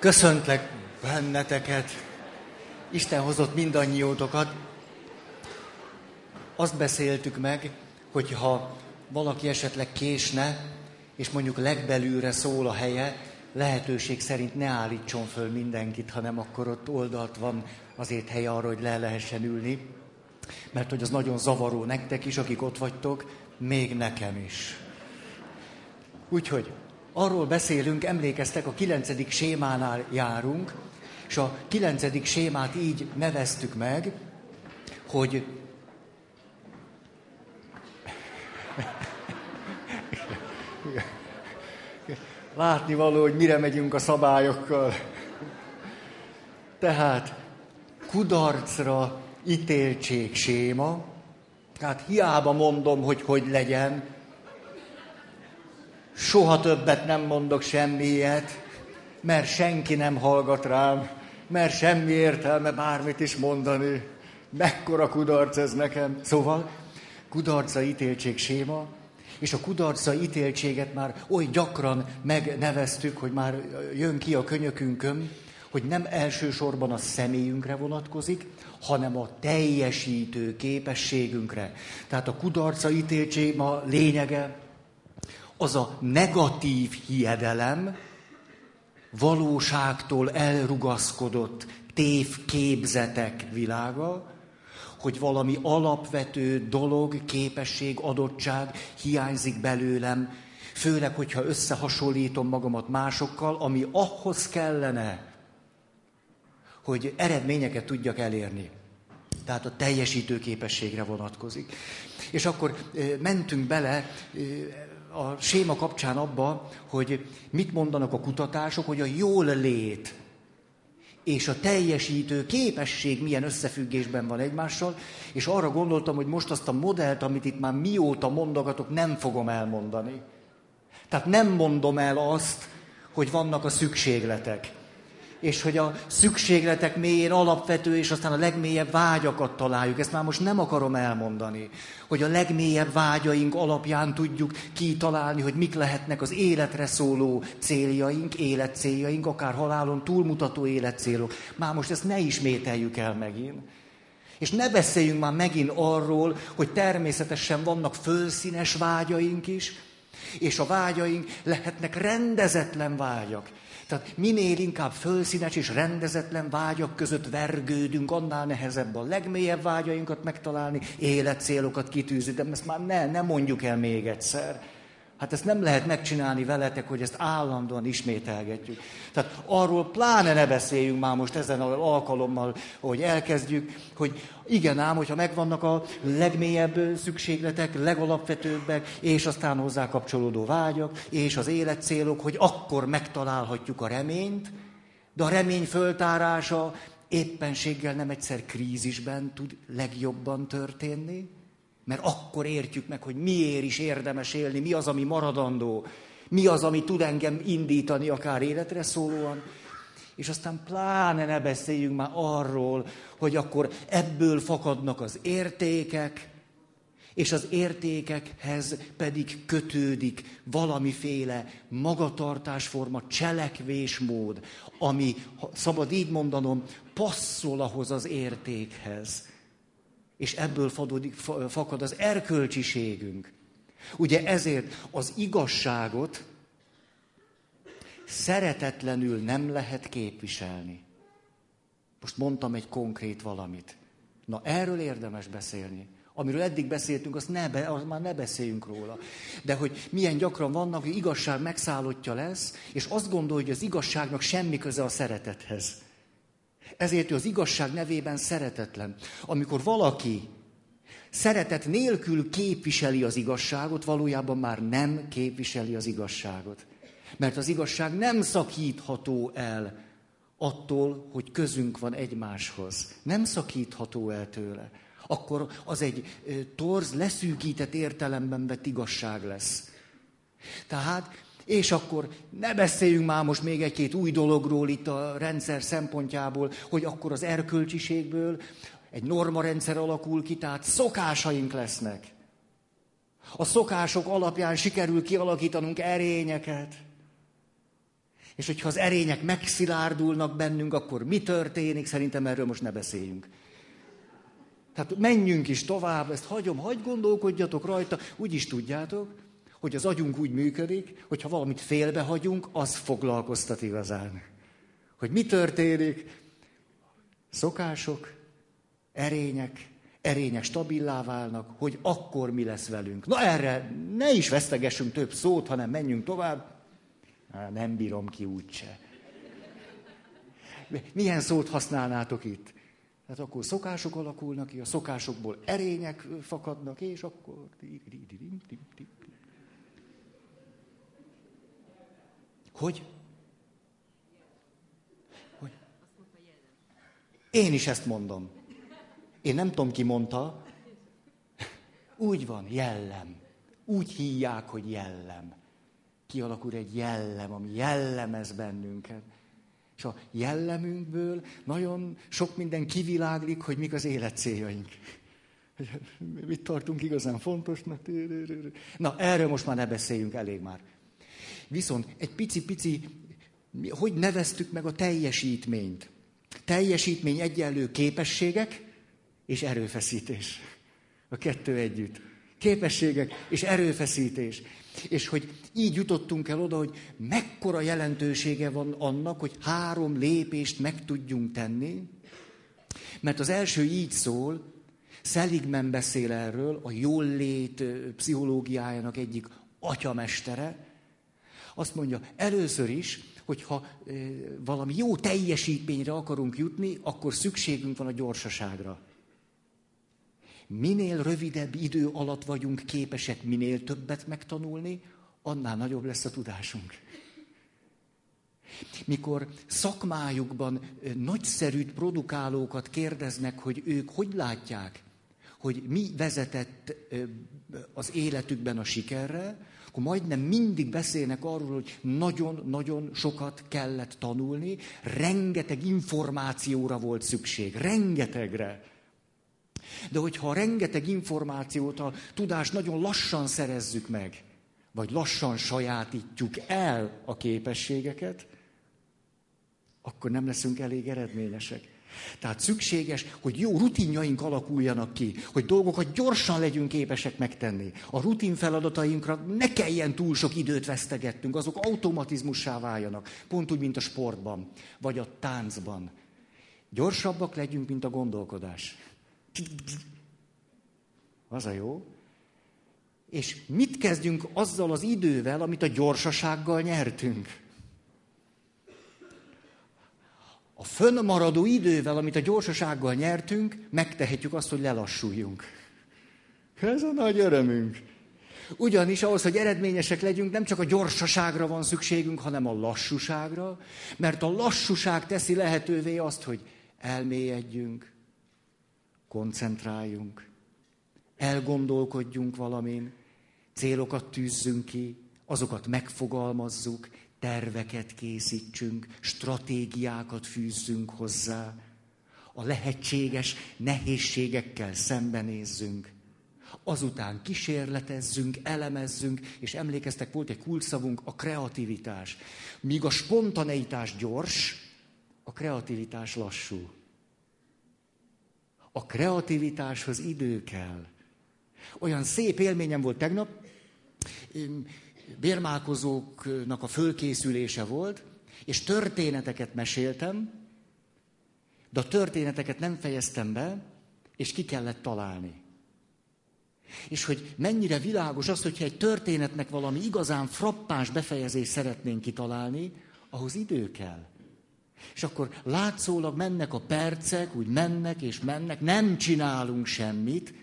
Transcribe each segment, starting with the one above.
Köszöntlek benneteket. Isten hozott mindannyiótokat. Azt beszéltük meg, hogy ha valaki esetleg késne, és mondjuk legbelülre szól a helye, lehetőség szerint ne állítson föl mindenkit, hanem akkor ott oldalt van azért hely arra, hogy le lehessen ülni. Mert hogy az nagyon zavaró nektek is, akik ott vagytok, még nekem is. Úgyhogy arról beszélünk, emlékeztek, a kilencedik sémánál járunk, és a kilencedik sémát így neveztük meg, hogy látni való, hogy mire megyünk a szabályokkal. Tehát kudarcra ítéltség séma, tehát hiába mondom, hogy hogy legyen, soha többet nem mondok semmiet, mert senki nem hallgat rám, mert semmi értelme bármit is mondani. Mekkora kudarc ez nekem. Szóval kudarca ítéltség séma, és a kudarca ítéltséget már oly gyakran megneveztük, hogy már jön ki a könyökünkön, hogy nem elsősorban a személyünkre vonatkozik, hanem a teljesítő képességünkre. Tehát a kudarca ítéltség ma lényege az a negatív hiedelem, valóságtól elrugaszkodott tévképzetek világa, hogy valami alapvető dolog, képesség, adottság hiányzik belőlem, főleg, hogyha összehasonlítom magamat másokkal, ami ahhoz kellene, hogy eredményeket tudjak elérni. Tehát a teljesítő képességre vonatkozik. És akkor mentünk bele a séma kapcsán abba, hogy mit mondanak a kutatások, hogy a jól lét és a teljesítő képesség milyen összefüggésben van egymással, és arra gondoltam, hogy most azt a modellt, amit itt már mióta mondogatok, nem fogom elmondani. Tehát nem mondom el azt, hogy vannak a szükségletek és hogy a szükségletek mélyén alapvető, és aztán a legmélyebb vágyakat találjuk. Ezt már most nem akarom elmondani, hogy a legmélyebb vágyaink alapján tudjuk kitalálni, hogy mik lehetnek az életre szóló céljaink, életcéljaink, akár halálon túlmutató életcélok. Már most ezt ne ismételjük el megint. És ne beszéljünk már megint arról, hogy természetesen vannak fölszínes vágyaink is, és a vágyaink lehetnek rendezetlen vágyak. Tehát minél inkább fölszínes és rendezetlen vágyak között vergődünk, annál nehezebb a legmélyebb vágyainkat megtalálni, életcélokat kitűzni, de ezt már ne, ne mondjuk el még egyszer. Hát ezt nem lehet megcsinálni veletek, hogy ezt állandóan ismételgetjük. Tehát arról pláne ne beszéljünk már most ezen az alkalommal, hogy elkezdjük, hogy igen ám, hogyha megvannak a legmélyebb szükségletek, legalapvetőbbek, és aztán hozzá kapcsolódó vágyak, és az életcélok, hogy akkor megtalálhatjuk a reményt, de a remény föltárása éppenséggel nem egyszer krízisben tud legjobban történni, mert akkor értjük meg, hogy miért is érdemes élni, mi az, ami maradandó, mi az, ami tud engem indítani akár életre szólóan. És aztán pláne ne beszéljünk már arról, hogy akkor ebből fakadnak az értékek, és az értékekhez pedig kötődik valamiféle magatartásforma, cselekvésmód, ami, szabad így mondanom, passzol ahhoz az értékhez és ebből fadodik, fakad az erkölcsiségünk. Ugye ezért az igazságot szeretetlenül nem lehet képviselni. Most mondtam egy konkrét valamit. Na, erről érdemes beszélni. Amiről eddig beszéltünk, azt, ne be, azt már ne beszéljünk róla. De hogy milyen gyakran vannak, hogy igazság megszállottja lesz, és azt gondolja, hogy az igazságnak semmi köze a szeretethez. Ezért ő az igazság nevében szeretetlen. Amikor valaki szeretet nélkül képviseli az igazságot, valójában már nem képviseli az igazságot. Mert az igazság nem szakítható el attól, hogy közünk van egymáshoz. Nem szakítható el tőle. Akkor az egy torz, leszűkített értelemben vett igazság lesz. Tehát és akkor ne beszéljünk már most még egy-két új dologról itt a rendszer szempontjából, hogy akkor az erkölcsiségből egy normarendszer alakul ki, tehát szokásaink lesznek. A szokások alapján sikerül kialakítanunk erényeket. És hogyha az erények megszilárdulnak bennünk, akkor mi történik? Szerintem erről most ne beszéljünk. Tehát menjünk is tovább, ezt hagyom, hagy gondolkodjatok rajta, úgy tudjátok, hogy az agyunk úgy működik, hogy ha valamit félbe hagyunk, az foglalkoztat igazán. Hogy mi történik? Szokások, erények, erények stabilá válnak, hogy akkor mi lesz velünk. Na erre ne is vesztegessünk több szót, hanem menjünk tovább. Há, nem bírom ki úgyse. Milyen szót használnátok itt? Hát akkor szokások alakulnak ki, a szokásokból erények fakadnak, és akkor... Hogy? Hogy? Én is ezt mondom. Én nem tudom, ki mondta. Úgy van, jellem. Úgy hívják, hogy jellem. Kialakul egy jellem, ami jellemez bennünket. És a jellemünkből nagyon sok minden kiviláglik, hogy mik az élet céljaink. Mit tartunk igazán fontosnak? Na, erről most már ne beszéljünk, elég már. Viszont egy pici-pici, hogy neveztük meg a teljesítményt? Teljesítmény egyenlő képességek és erőfeszítés. A kettő együtt. Képességek és erőfeszítés. És hogy így jutottunk el oda, hogy mekkora jelentősége van annak, hogy három lépést meg tudjunk tenni. Mert az első így szól, Seligman beszél erről, a jólét pszichológiájának egyik atyamestere, azt mondja, először is, hogyha valami jó teljesítményre akarunk jutni, akkor szükségünk van a gyorsaságra. Minél rövidebb idő alatt vagyunk képesek minél többet megtanulni, annál nagyobb lesz a tudásunk. Mikor szakmájukban nagyszerű produkálókat kérdeznek, hogy ők hogy látják, hogy mi vezetett az életükben a sikerre, akkor majdnem mindig beszélnek arról, hogy nagyon-nagyon sokat kellett tanulni, rengeteg információra volt szükség, rengetegre. De hogyha rengeteg információt, a tudást nagyon lassan szerezzük meg, vagy lassan sajátítjuk el a képességeket, akkor nem leszünk elég eredményesek. Tehát szükséges, hogy jó rutinjaink alakuljanak ki, hogy dolgokat gyorsan legyünk képesek megtenni. A rutin feladatainkra ne kelljen túl sok időt vesztegettünk, azok automatizmussá váljanak, pont úgy, mint a sportban, vagy a táncban. Gyorsabbak legyünk, mint a gondolkodás. Az a jó. És mit kezdjünk azzal az idővel, amit a gyorsasággal nyertünk? A fönnmaradó idővel, amit a gyorsasággal nyertünk, megtehetjük azt, hogy lelassuljunk. Ez a nagy örömünk. Ugyanis ahhoz, hogy eredményesek legyünk, nem csak a gyorsaságra van szükségünk, hanem a lassúságra, mert a lassúság teszi lehetővé azt, hogy elmélyedjünk, koncentráljunk, elgondolkodjunk valamin, célokat tűzzünk ki, azokat megfogalmazzuk, terveket készítsünk, stratégiákat fűzzünk hozzá, a lehetséges nehézségekkel szembenézzünk, azután kísérletezzünk, elemezzünk, és emlékeztek, volt egy kulcsszavunk, a kreativitás. Míg a spontaneitás gyors, a kreativitás lassú. A kreativitáshoz idő kell. Olyan szép élményem volt tegnap, bérmálkozóknak a fölkészülése volt, és történeteket meséltem, de a történeteket nem fejeztem be, és ki kellett találni. És hogy mennyire világos az, hogyha egy történetnek valami igazán frappáns befejezést szeretnénk kitalálni, ahhoz idő kell. És akkor látszólag mennek a percek, úgy mennek és mennek, nem csinálunk semmit,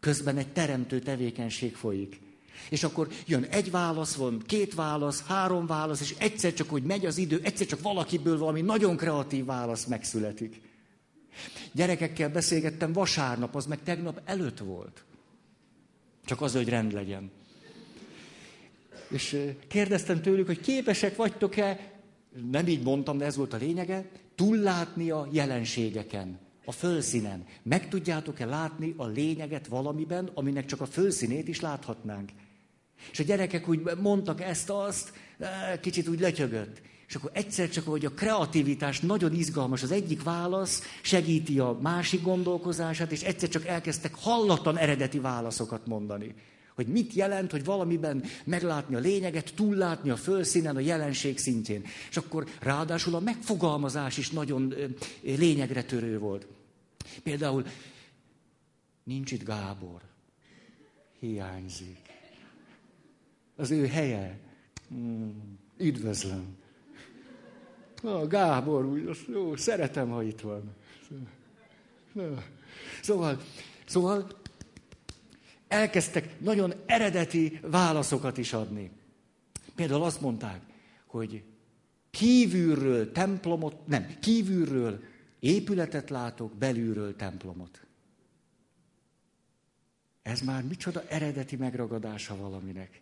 közben egy teremtő tevékenység folyik. És akkor jön egy válasz, van két válasz, három válasz, és egyszer csak, hogy megy az idő, egyszer csak valakiből valami nagyon kreatív válasz megszületik. Gyerekekkel beszélgettem vasárnap, az meg tegnap előtt volt. Csak az, hogy rend legyen. És kérdeztem tőlük, hogy képesek vagytok-e, nem így mondtam, de ez volt a lényege, túllátni a jelenségeken, a fölszínen. Meg tudjátok-e látni a lényeget valamiben, aminek csak a fölszínét is láthatnánk? És a gyerekek úgy mondtak ezt-azt, kicsit úgy letyögött. és akkor egyszer csak, hogy a kreativitás nagyon izgalmas, az egyik válasz segíti a másik gondolkozását, és egyszer csak elkezdtek hallatlan eredeti válaszokat mondani. Hogy mit jelent, hogy valamiben meglátni a lényeget, túllátni a fölszínen, a jelenség szintjén. És akkor ráadásul a megfogalmazás is nagyon lényegre törő volt. Például nincs itt Gábor. Hiányzik. Az ő helye. Hmm, üdvözlöm. Na, Gábor, úgy, jó, szeretem, ha itt van. Szóval, szóval elkezdtek nagyon eredeti válaszokat is adni. Például azt mondták, hogy kívülről templomot, nem, kívülről épületet látok, belülről templomot. Ez már micsoda eredeti megragadása valaminek.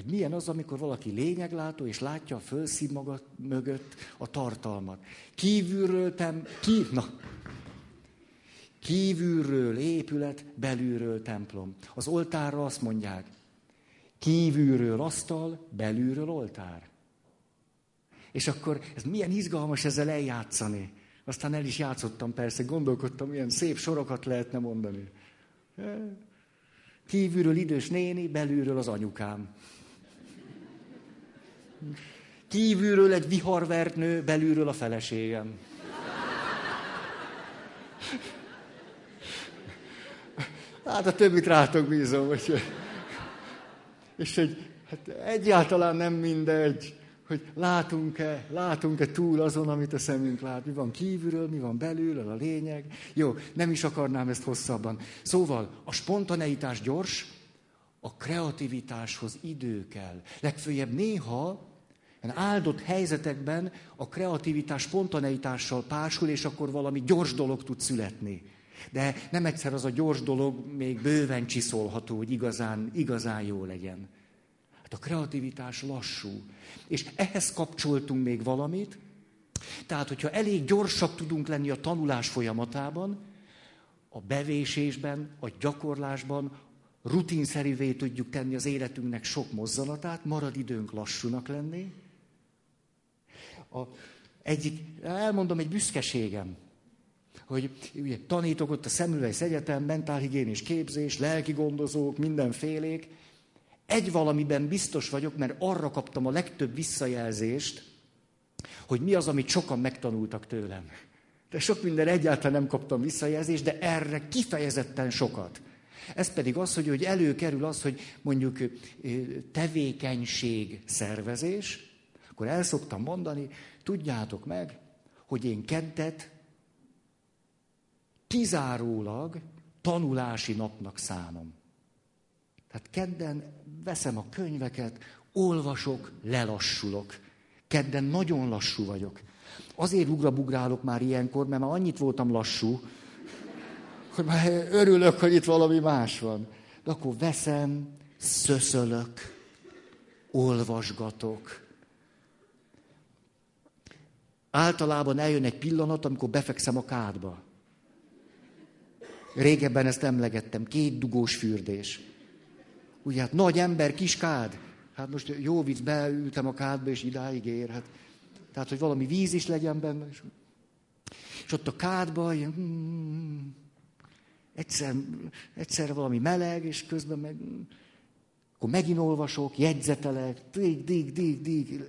Hogy milyen az, amikor valaki lényeglátó, és látja a fölszín maga mögött a tartalmat. Kívülről tem, ki, na, kívülről épület, belülről templom. Az oltárra azt mondják, kívülről asztal, belülről oltár. És akkor ez milyen izgalmas ezzel eljátszani. Aztán el is játszottam persze, gondolkodtam, milyen szép sorokat lehetne mondani. Kívülről idős néni, belülről az anyukám. Kívülről egy viharvert nő, belülről a feleségem. Hát a többit rátok bízom, hogy... És hogy hát egyáltalán nem mindegy, hogy látunk-e, látunk-e túl azon, amit a szemünk lát. Mi van kívülről, mi van belül, az a lényeg. Jó, nem is akarnám ezt hosszabban. Szóval a spontaneitás gyors, a kreativitáshoz idő kell. Legfőjebb néha áldott helyzetekben a kreativitás spontaneitással pársul, és akkor valami gyors dolog tud születni. De nem egyszer az a gyors dolog még bőven csiszolható, hogy igazán, igazán jó legyen. Hát a kreativitás lassú. És ehhez kapcsoltunk még valamit, tehát, hogyha elég gyorsak tudunk lenni a tanulás folyamatában, a bevésésben, a gyakorlásban rutinszerűvé tudjuk tenni az életünknek sok mozzanatát, marad időnk lassúnak lenni, a, egyik, elmondom egy büszkeségem, hogy ugye, tanítok ott a Szemüvesz Egyetem, mentálhigiénés képzés, lelki gondozók, mindenfélék. Egy valamiben biztos vagyok, mert arra kaptam a legtöbb visszajelzést, hogy mi az, amit sokan megtanultak tőlem. De sok minden egyáltalán nem kaptam visszajelzést, de erre kifejezetten sokat. Ez pedig az, hogy, hogy előkerül az, hogy mondjuk tevékenység szervezés, akkor el szoktam mondani, tudjátok meg, hogy én keddet kizárólag tanulási napnak szánom. Tehát kedden veszem a könyveket, olvasok, lelassulok. Kedden nagyon lassú vagyok. Azért ugrabugrálok már ilyenkor, mert már annyit voltam lassú, hogy már örülök, hogy itt valami más van. De akkor veszem, szöszölök, olvasgatok, Általában eljön egy pillanat, amikor befekszem a kádba. Régebben ezt emlegettem, két dugós fürdés. Ugye hát nagy ember, kis kád. Hát most jó vicc, beültem a kádba, és idáig ér. Hát, tehát, hogy valami víz is legyen benne. És, és ott a kádba ilyen, hmm, egyszer, egyszer valami meleg, és közben meg, akkor megint olvasok, jegyzetelek, dig, dig, dig, dig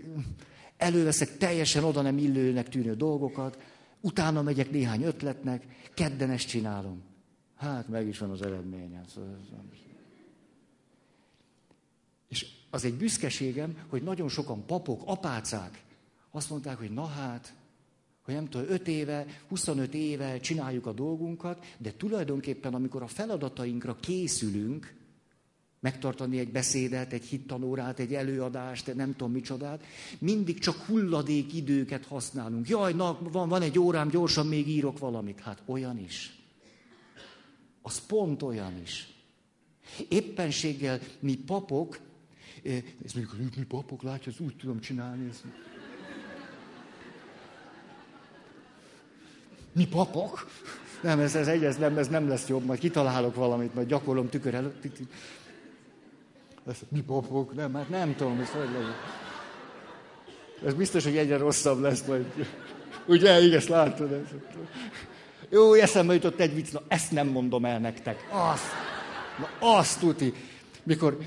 előveszek teljesen oda nem illőnek tűnő dolgokat, utána megyek néhány ötletnek, kedden ezt csinálom. Hát meg is van az eredményem. Szóval És az egy büszkeségem, hogy nagyon sokan papok, apácák azt mondták, hogy na hát, hogy nem tudom, 5 éve, 25 éve csináljuk a dolgunkat, de tulajdonképpen amikor a feladatainkra készülünk, megtartani egy beszédet, egy hittanórát, egy előadást, nem tudom micsodát, mindig csak hulladék időket használunk. Jaj, na, van, van egy órám, gyorsan még írok valamit. Hát olyan is. Az pont olyan is. Éppenséggel mi papok, eh, ez mondjuk, mi papok, látja, ezt úgy tudom csinálni. Ezt. Mi papok? Nem, ez, ez, ez, nem, ez nem lesz jobb, majd kitalálok valamit, majd gyakorlom tükör előtt. Ezt, mi popok? Nem, hát nem tudom, ez hogy legyen. Ez biztos, hogy egyre rosszabb lesz majd. Ugye, igen, ezt látod. Ez. Jó, eszembe jutott egy vicc, na ezt nem mondom el nektek. Azt, na azt tuti. Mikor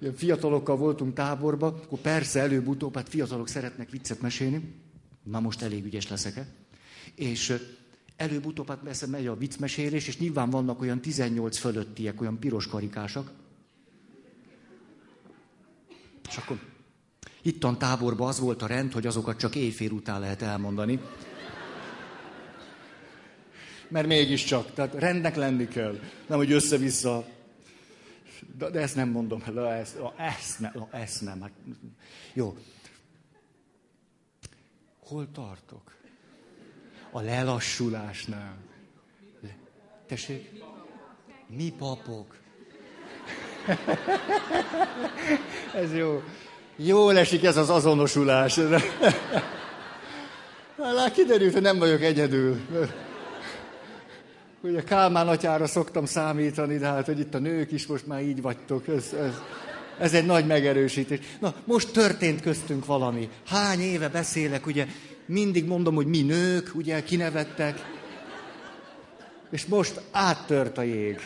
ilyen fiatalokkal voltunk táborba, akkor persze előbb-utóbb, hát fiatalok szeretnek viccet mesélni. Na most elég ügyes leszek-e? És előbb-utóbb hát persze megy a viccmesélés, és nyilván vannak olyan 18 fölöttiek, olyan piros karikásak. Akkor ittan táborban az volt a rend, hogy azokat csak éjfél után lehet elmondani. Mert mégiscsak, tehát rendnek lenni kell. Nem, hogy össze-vissza. De, de ezt nem mondom el, ezt, ezt, ne, ezt nem. Hát, jó. Hol tartok? A lelassulásnál. Tessék? Mi papok? ez jó. Jól esik ez az azonosulás. Lát, kiderült, hogy nem vagyok egyedül. Ugye Kálmán atyára szoktam számítani, de hát, hogy itt a nők is most már így vagytok. Ez, ez, ez egy nagy megerősítés. Na, most történt köztünk valami. Hány éve beszélek, ugye, mindig mondom, hogy mi nők, ugye, kinevettek. És most áttört a jég.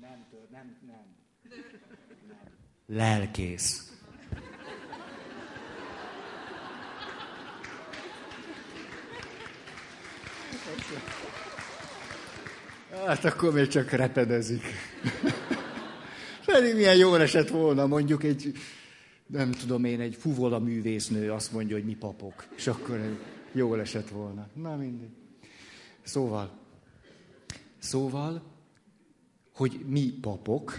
Nem tört, nem, nem. nem. Lelkész. Hát akkor még csak repedezik. Pedig milyen jól esett volna, mondjuk egy, nem tudom én, egy fuvola művésznő azt mondja, hogy mi papok. És akkor jól esett volna. Na mindegy. Szóval, szóval, hogy mi papok,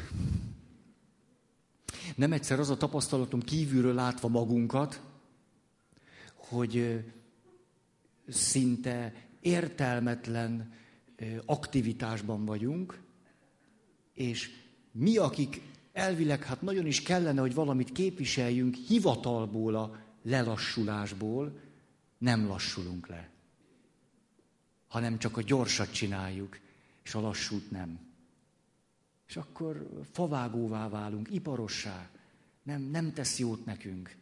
nem egyszer az a tapasztalatom kívülről látva magunkat, hogy szinte értelmetlen aktivitásban vagyunk, és mi, akik elvileg hát nagyon is kellene, hogy valamit képviseljünk hivatalból, a lelassulásból, nem lassulunk le. Hanem csak a gyorsat csináljuk, és a lassút nem. És akkor favágóvá válunk, iparossá. Nem, nem tesz jót nekünk.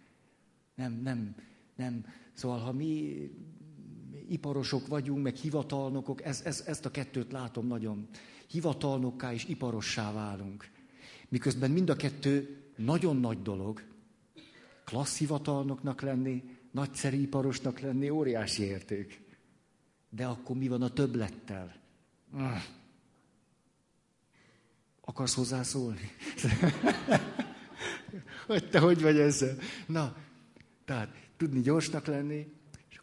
Nem, nem, nem. Szóval, ha mi iparosok vagyunk, meg hivatalnokok, ez, ez, ezt a kettőt látom nagyon. Hivatalnokká és iparossá válunk. Miközben mind a kettő nagyon nagy dolog. Klassz hivatalnoknak lenni, nagyszerű iparosnak lenni, óriási érték. De akkor mi van a többlettel? Akarsz hozzászólni? hogy te hogy vagy ezzel? Na, tehát tudni gyorsnak lenni,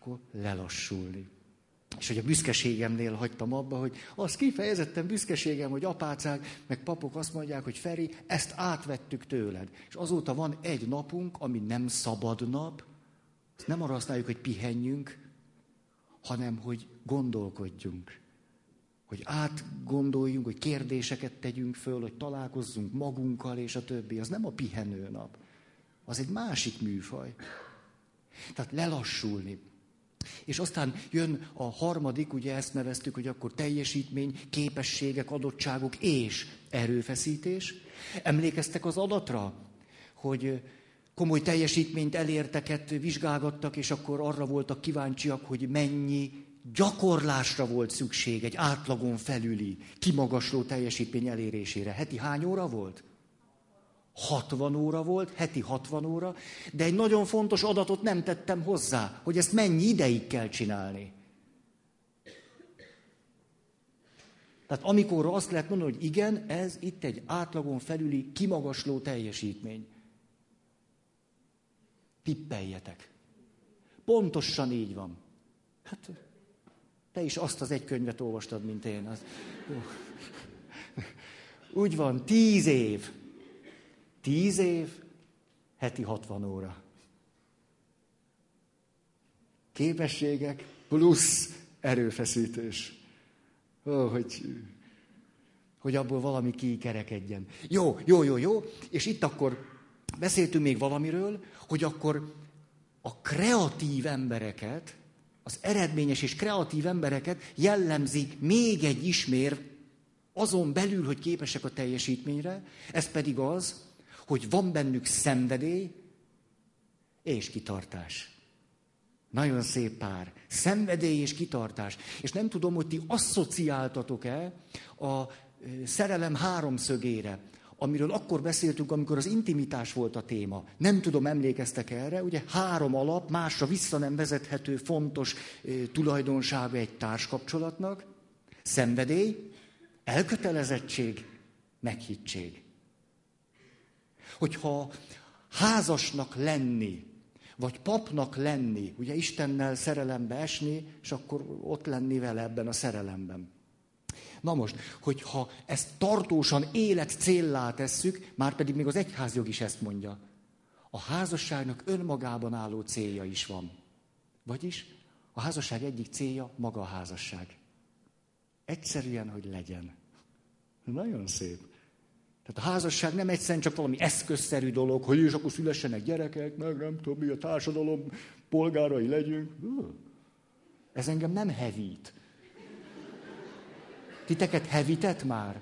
akkor lelassulni. És hogy a büszkeségemnél hagytam abba, hogy az kifejezetten büszkeségem, hogy apácák, meg papok azt mondják, hogy Feri, ezt átvettük tőled. És azóta van egy napunk, ami nem szabad nap, azt nem arra használjuk, hogy pihenjünk, hanem hogy gondolkodjunk. Hogy átgondoljunk, hogy kérdéseket tegyünk föl, hogy találkozzunk magunkkal, és a többi. Az nem a pihenő nap. Az egy másik műfaj. Tehát lelassulni. És aztán jön a harmadik, ugye ezt neveztük, hogy akkor teljesítmény, képességek, adottságok és erőfeszítés. Emlékeztek az adatra, hogy komoly teljesítményt elérteket vizsgálgattak, és akkor arra voltak kíváncsiak, hogy mennyi gyakorlásra volt szükség egy átlagon felüli, kimagasló teljesítmény elérésére. Heti hány óra volt? 60 óra volt, heti 60 óra, de egy nagyon fontos adatot nem tettem hozzá, hogy ezt mennyi ideig kell csinálni. Tehát amikor azt lehet mondani, hogy igen, ez itt egy átlagon felüli kimagasló teljesítmény. Tippeljetek. Pontosan így van. Hát te is azt az egy könyvet olvastad, mint én. Az... Úgy van, tíz év. Tíz év, heti 60 óra. Képességek plusz erőfeszítés. Ó, hogy, hogy abból valami kikerekedjen. Jó, jó, jó, jó. És itt akkor beszéltünk még valamiről, hogy akkor a kreatív embereket, az eredményes és kreatív embereket jellemzi még egy ismér, azon belül, hogy képesek a teljesítményre, ez pedig az, hogy van bennük szenvedély és kitartás. Nagyon szép pár. Szenvedély és kitartás. És nem tudom, hogy ti asszociáltatok-e a szerelem háromszögére, amiről akkor beszéltünk, amikor az intimitás volt a téma. Nem tudom, emlékeztek erre, ugye három alap, másra vissza nem vezethető fontos tulajdonsága egy társkapcsolatnak. Szenvedély, elkötelezettség, meghittség. Hogyha házasnak lenni, vagy papnak lenni, ugye Istennel szerelembe esni, és akkor ott lenni vele ebben a szerelemben. Na most, hogyha ezt tartósan élet céllá tesszük, már pedig még az egyházjog is ezt mondja, a házasságnak önmagában álló célja is van. Vagyis a házasság egyik célja maga a házasság. Egyszerűen, hogy legyen. Nagyon szép. Tehát a házasság nem egyszerűen csak valami eszközszerű dolog, hogy és akkor szülessenek gyerekek, meg nem tudom mi, a társadalom polgárai legyünk. Ez engem nem hevít. Titeket hevített már?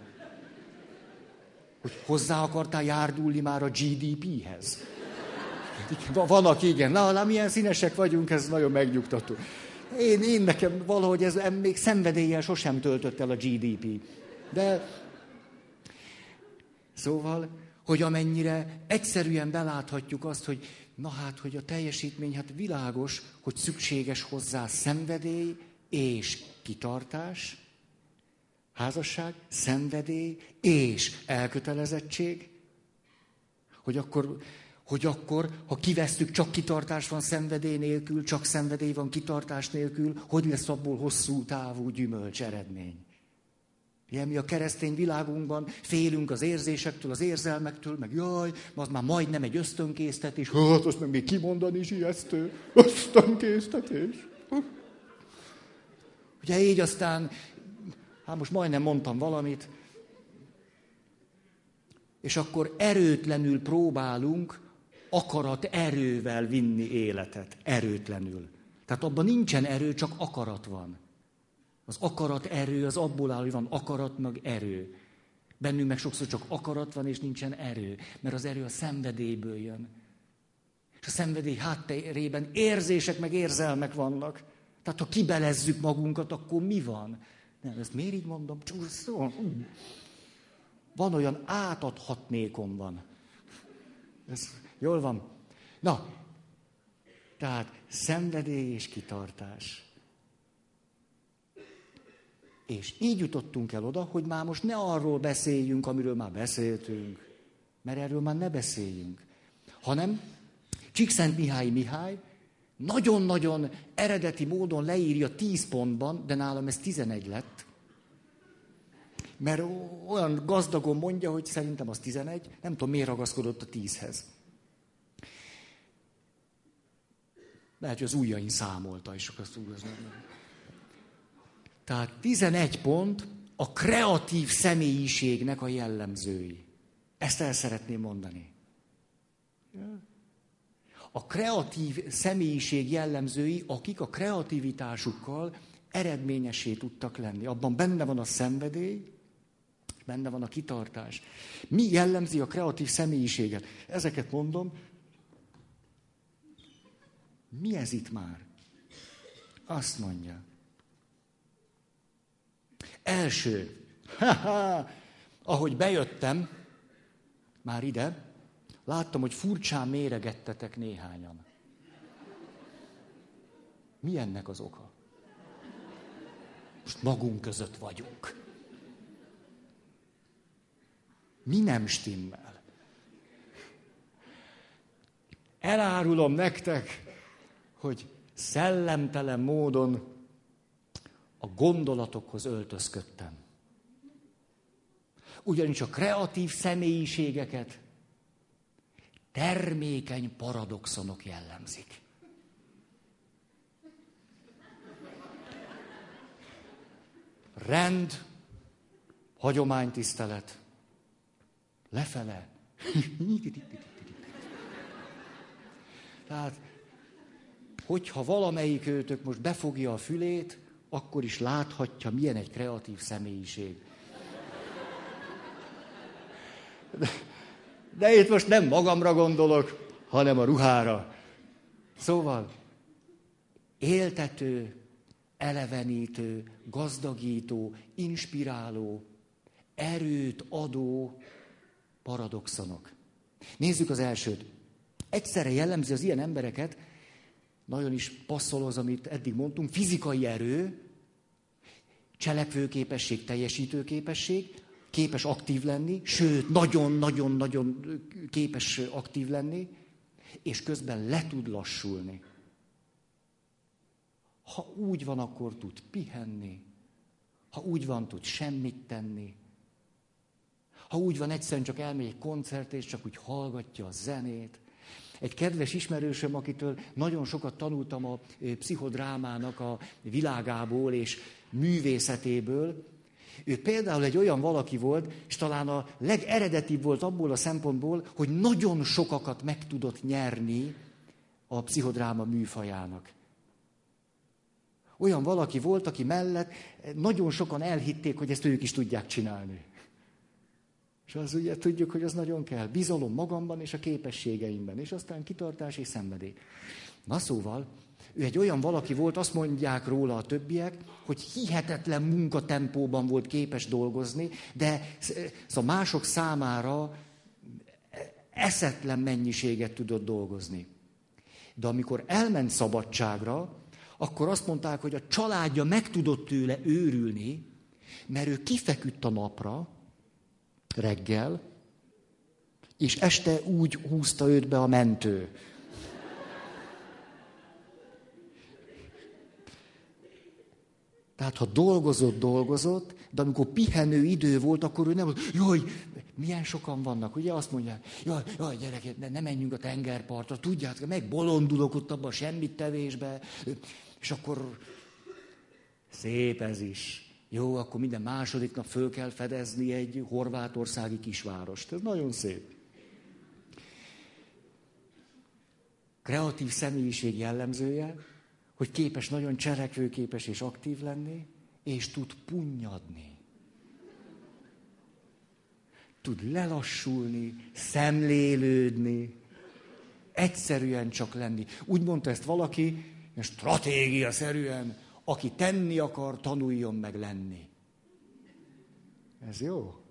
Hogy hozzá akartál járdulni már a GDP-hez? Vannak, igen. Na, na, milyen színesek vagyunk, ez nagyon megnyugtató. Én, én nekem valahogy ez még szenvedéllyel sosem töltött el a GDP. De Szóval, hogy amennyire egyszerűen beláthatjuk azt, hogy na hát, hogy a teljesítmény, hát világos, hogy szükséges hozzá szenvedély és kitartás, házasság, szenvedély és elkötelezettség, hogy akkor, hogy akkor, ha kivesztük, csak kitartás van szenvedély nélkül, csak szenvedély van kitartás nélkül, hogy lesz abból hosszú távú gyümölcs eredmény. Ilyen mi a keresztény világunkban félünk az érzésektől, az érzelmektől, meg jaj, az már majdnem egy ösztönkésztetés. Hát azt meg még kimondani is ijesztő. Ösztönkésztetés. Ugye így aztán, hát most majdnem mondtam valamit, és akkor erőtlenül próbálunk akarat erővel vinni életet. Erőtlenül. Tehát abban nincsen erő, csak akarat van. Az akarat erő, az abból áll, hogy van akarat, meg erő. Bennünk meg sokszor csak akarat van, és nincsen erő. Mert az erő a szenvedélyből jön. És a szenvedély hátterében érzések meg érzelmek vannak. Tehát ha kibelezzük magunkat, akkor mi van? Nem, ezt miért így mondom? Csúszó. Van olyan átadhatnékom van. Ez jól van. Na, tehát szenvedély és kitartás. És így jutottunk el oda, hogy már most ne arról beszéljünk, amiről már beszéltünk, mert erről már ne beszéljünk, hanem Csíkszent Mihály Mihály nagyon-nagyon eredeti módon leírja 10 pontban, de nálam ez 11 lett, mert olyan gazdagon mondja, hogy szerintem az 11, nem tudom, miért ragaszkodott a 10-hez. Lehet, hogy az ujjain számolta, és akkor azt úgy. Tehát 11 pont a kreatív személyiségnek a jellemzői. Ezt el szeretném mondani. A kreatív személyiség jellemzői, akik a kreativitásukkal eredményesé tudtak lenni. Abban benne van a szenvedély, benne van a kitartás. Mi jellemzi a kreatív személyiséget? Ezeket mondom. Mi ez itt már? Azt mondja. Első, ha-ha, ahogy bejöttem, már ide, láttam, hogy furcsán méregettetek néhányan. Mi ennek az oka? Most magunk között vagyunk. Mi nem stimmel? Elárulom nektek, hogy szellemtelen módon a gondolatokhoz öltözködtem. Ugyanis a kreatív személyiségeket termékeny paradoxonok jellemzik. Rend, hagyománytisztelet, lefele. Tehát, hogyha valamelyik őtök most befogja a fülét, akkor is láthatja, milyen egy kreatív személyiség. De, de itt most nem magamra gondolok, hanem a ruhára. Szóval, éltető, elevenítő, gazdagító, inspiráló, erőt adó paradoxonok. Nézzük az elsőt. Egyszerre jellemzi az ilyen embereket, nagyon is passzol az, amit eddig mondtunk, fizikai erő, cselekvőképesség, teljesítőképesség, képes aktív lenni, sőt, nagyon-nagyon-nagyon képes aktív lenni, és közben le tud lassulni. Ha úgy van, akkor tud pihenni. Ha úgy van, tud semmit tenni. Ha úgy van, egyszerűen csak elmegy egy koncert, és csak úgy hallgatja a zenét. Egy kedves ismerősöm, akitől nagyon sokat tanultam a pszichodrámának a világából és művészetéből, ő például egy olyan valaki volt, és talán a legeredetibb volt abból a szempontból, hogy nagyon sokakat meg tudott nyerni a pszichodráma műfajának. Olyan valaki volt, aki mellett nagyon sokan elhitték, hogy ezt ők is tudják csinálni. És az ugye tudjuk, hogy az nagyon kell. Bizalom magamban és a képességeimben, és aztán kitartás és szenvedély. Na szóval, ő egy olyan valaki volt, azt mondják róla a többiek, hogy hihetetlen munkatempóban volt képes dolgozni, de szóval mások számára eszetlen mennyiséget tudott dolgozni. De amikor elment szabadságra, akkor azt mondták, hogy a családja meg tudott tőle őrülni, mert ő kifeküdt a napra reggel, és este úgy húzta őt be a mentő. Tehát ha dolgozott, dolgozott, de amikor pihenő idő volt, akkor ő nem volt, jaj, milyen sokan vannak, ugye azt mondják, jaj, jaj gyerekek, ne, ne menjünk a tengerpartra, tudjátok, megbolondulok ott abban semmit tevésbe, és akkor szép ez is. Jó, akkor minden második nap föl kell fedezni egy horvátországi kisvárost. Ez nagyon szép. Kreatív személyiség jellemzője, hogy képes nagyon cselekvőképes és aktív lenni, és tud punnyadni. Tud lelassulni, szemlélődni, egyszerűen csak lenni. Úgy mondta ezt valaki, stratégia szerűen, aki tenni akar, tanuljon meg lenni. Ez jó?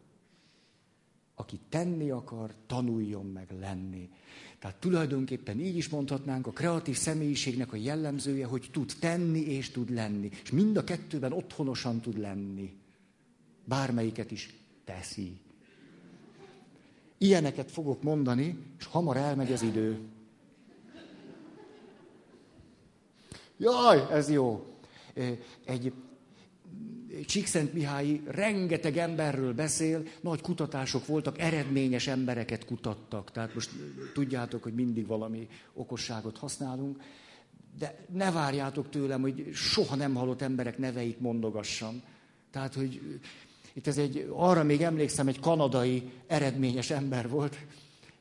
Aki tenni akar, tanuljon meg lenni. Tehát tulajdonképpen így is mondhatnánk, a kreatív személyiségnek a jellemzője, hogy tud tenni és tud lenni. És mind a kettőben otthonosan tud lenni. Bármelyiket is teszi. Ilyeneket fogok mondani, és hamar elmegy az idő. Jaj, ez jó. Egy Csíkszent Mihály rengeteg emberről beszél, nagy kutatások voltak, eredményes embereket kutattak. Tehát most tudjátok, hogy mindig valami okosságot használunk, de ne várjátok tőlem, hogy soha nem hallott emberek neveit mondogassam. Tehát, hogy itt ez egy, arra még emlékszem, egy kanadai eredményes ember volt,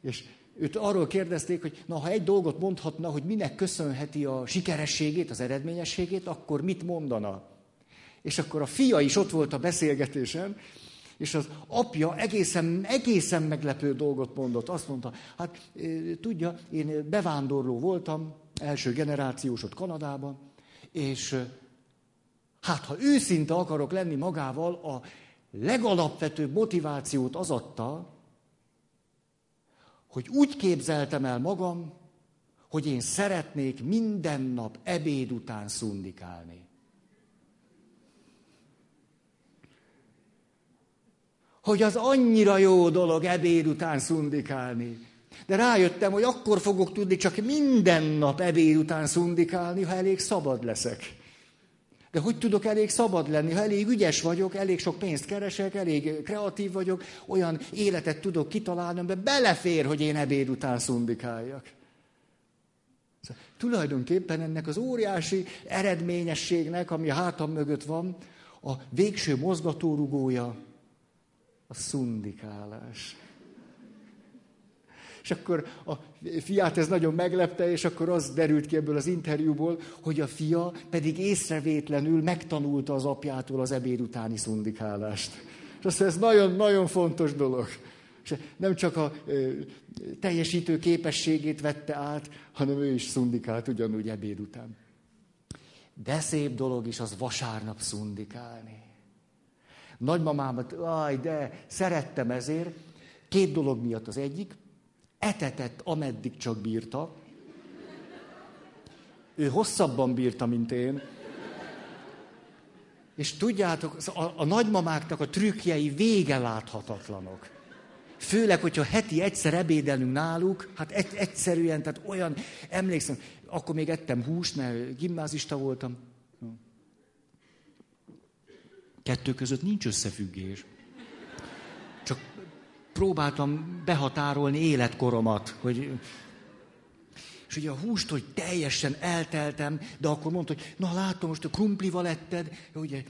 és őt arról kérdezték, hogy na, ha egy dolgot mondhatna, hogy minek köszönheti a sikerességét, az eredményességét, akkor mit mondana? És akkor a fia is ott volt a beszélgetésen, és az apja egészen, egészen meglepő dolgot mondott. Azt mondta, hát tudja, én bevándorló voltam, első generációs ott Kanadában, és hát ha őszinte akarok lenni magával, a legalapvetőbb motivációt az adta, hogy úgy képzeltem el magam, hogy én szeretnék minden nap ebéd után szundikálni. Hogy az annyira jó dolog ebéd után szundikálni. De rájöttem, hogy akkor fogok tudni csak minden nap ebéd után szundikálni, ha elég szabad leszek. De hogy tudok elég szabad lenni, ha elég ügyes vagyok, elég sok pénzt keresek, elég kreatív vagyok, olyan életet tudok kitalálni, amiben belefér, hogy én ebéd után szundikáljak. Szóval, tulajdonképpen ennek az óriási eredményességnek, ami a hátam mögött van, a végső mozgatórugója a szundikálás. És akkor a fiát ez nagyon meglepte, és akkor az derült ki ebből az interjúból, hogy a fia pedig észrevétlenül megtanulta az apjától az ebéd utáni szundikálást. És azt ez nagyon-nagyon fontos dolog. nem csak a ö, teljesítő képességét vette át, hanem ő is szundikált ugyanúgy ebéd után. De szép dolog is az vasárnap szundikálni. Nagymamámat, aj, de szerettem ezért. Két dolog miatt az egyik, etetett, ameddig csak bírta. Ő hosszabban bírta, mint én. És tudjátok, a, a nagymamáknak a trükkjei vége láthatatlanok. Főleg, hogyha heti egyszer ebédelünk náluk, hát egy, egyszerűen, tehát olyan, emlékszem, akkor még ettem húst, mert gimnázista voltam. Kettő között nincs összefüggés. Csak próbáltam behatárolni életkoromat, hogy és ugye a húst, hogy teljesen elteltem, de akkor mondta, hogy na látom, most a krumplival etted, ugye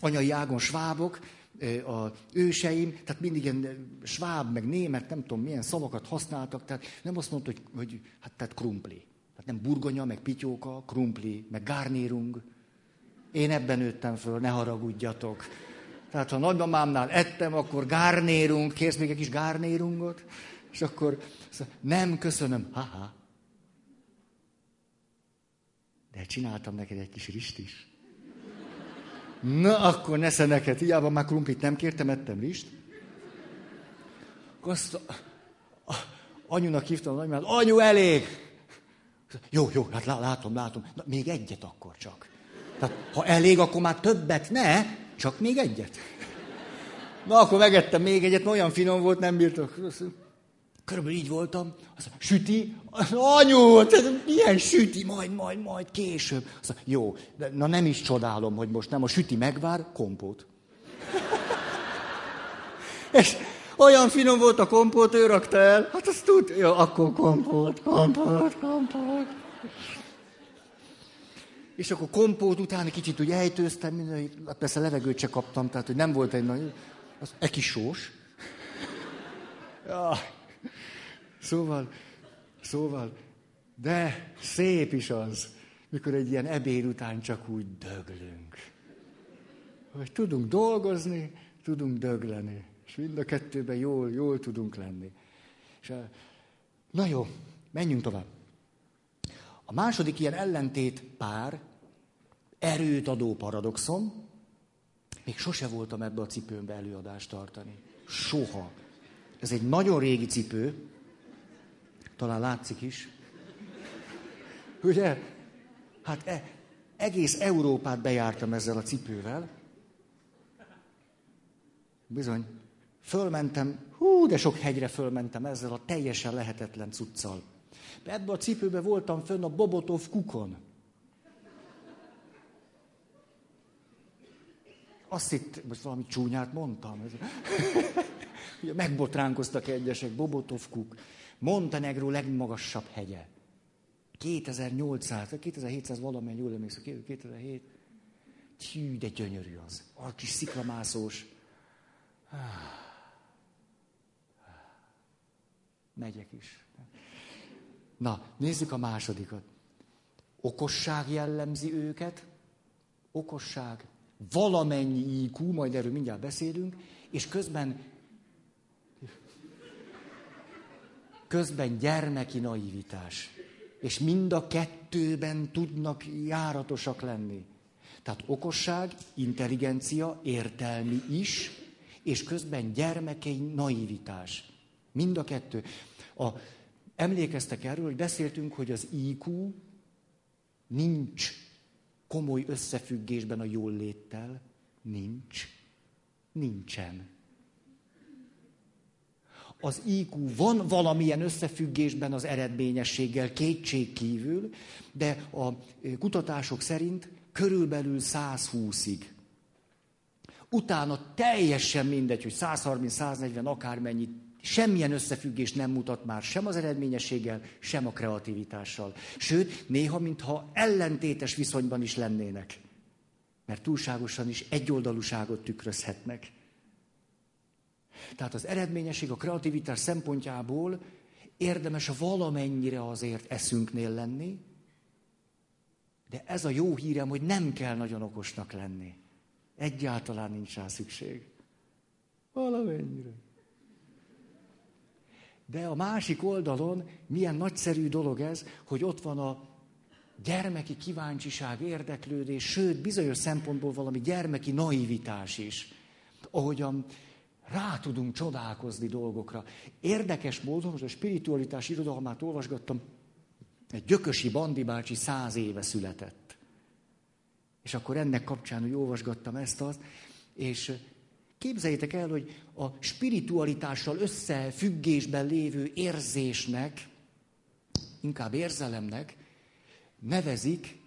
anyai ágon svábok, a őseim, tehát mindig ilyen sváb, meg német, nem tudom milyen szavakat használtak, tehát nem azt mondta, hogy, hogy hát tehát krumpli. Tehát nem burgonya, meg pityóka, krumpli, meg garnírung. Én ebben nőttem föl, ne haragudjatok. Tehát ha nagymamámnál ettem, akkor gárnérunk, kérsz még egy kis gárnérungot? És akkor nem köszönöm, haha. De csináltam neked egy kis rist is. Na, akkor nesze neked, hiába már krumplit nem kértem, ettem rist. Azt a, a, anyunak hívtam a nagymát, anyu, elég! Jó, jó, hát látom, látom. Na, még egyet akkor csak. Tehát, ha elég, akkor már többet ne, csak még egyet. Na, akkor megettem még egyet, olyan finom volt, nem bírtok. Körülbelül így voltam. Azt mondja, süti? Anyu, milyen süti? Majd, majd, majd később. Azt mondja, jó, de na nem is csodálom, hogy most nem a süti megvár, kompót. És olyan finom volt a kompót, ő rakta el. Hát azt tud, jó, akkor kompót, kompót, kompót. És akkor kompót után egy kicsit úgy ejtőztem, minden, hát persze levegőt se kaptam, tehát hogy nem volt egy nagy, az, egy kis sós. Ja. Szóval, szóval, de szép is az, mikor egy ilyen ebéd után csak úgy döglünk. Hogy tudunk dolgozni, tudunk dögleni. És mind a kettőben jól, jól tudunk lenni. És, na jó, menjünk tovább. A második ilyen ellentét pár, erőt adó paradoxon, még sose voltam ebbe a cipőmbe előadást tartani. Soha. Ez egy nagyon régi cipő, talán látszik is. Ugye? Hát e, egész Európát bejártam ezzel a cipővel. Bizony. Fölmentem, hú, de sok hegyre fölmentem ezzel a teljesen lehetetlen cuccal. Ebben a cipőben voltam fönn a Bobotov kukon. Azt itt, most valami csúnyát mondtam. Megbotránkoztak egyesek, Bobotov kuk. Montenegró legmagasabb hegye. 2800, 2700 valamennyi, jól emlékszem, 2007. Hű, de gyönyörű az. A kis sziklamászós. Megyek is. Na, nézzük a másodikat. Okosság jellemzi őket. Okosság. Valamennyi IQ, majd erről mindjárt beszélünk, és közben közben gyermeki naivitás. És mind a kettőben tudnak járatosak lenni. Tehát okosság, intelligencia, értelmi is, és közben gyermekei naivitás. Mind a kettő. A, emlékeztek erről, hogy beszéltünk, hogy az IQ nincs komoly összefüggésben a jól léttel. Nincs. Nincsen az IQ van valamilyen összefüggésben az eredményességgel kétség kívül, de a kutatások szerint körülbelül 120-ig. Utána teljesen mindegy, hogy 130-140 akármennyi, semmilyen összefüggés nem mutat már sem az eredményességgel, sem a kreativitással. Sőt, néha mintha ellentétes viszonyban is lennének. Mert túlságosan is egyoldalúságot tükrözhetnek. Tehát az eredményesség, a kreativitás szempontjából érdemes valamennyire azért eszünknél lenni, de ez a jó hírem, hogy nem kell nagyon okosnak lenni. Egyáltalán nincs rá szükség. Valamennyire. De a másik oldalon milyen nagyszerű dolog ez, hogy ott van a gyermeki kíváncsiság, érdeklődés, sőt, bizonyos szempontból valami gyermeki naivitás is. Ahogyan rá tudunk csodálkozni dolgokra. Érdekes módon, most a spiritualitás irodalmát olvasgattam, egy gyökösi Bandi bácsi száz éve született. És akkor ennek kapcsán, hogy olvasgattam ezt az, és képzeljétek el, hogy a spiritualitással összefüggésben lévő érzésnek, inkább érzelemnek, nevezik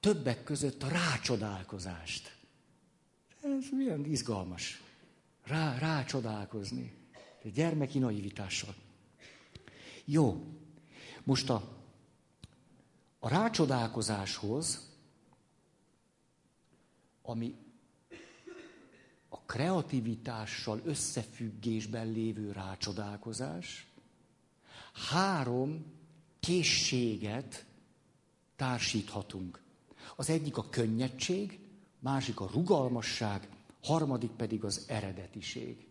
többek között a rácsodálkozást. Ez milyen izgalmas. Rá, rácsodálkozni. Egy gyermeki naivitással. Jó. Most a, a rácsodálkozáshoz, ami a kreativitással összefüggésben lévő rácsodálkozás, három készséget társíthatunk. Az egyik a könnyedség, másik a rugalmasság, harmadik pedig az eredetiség.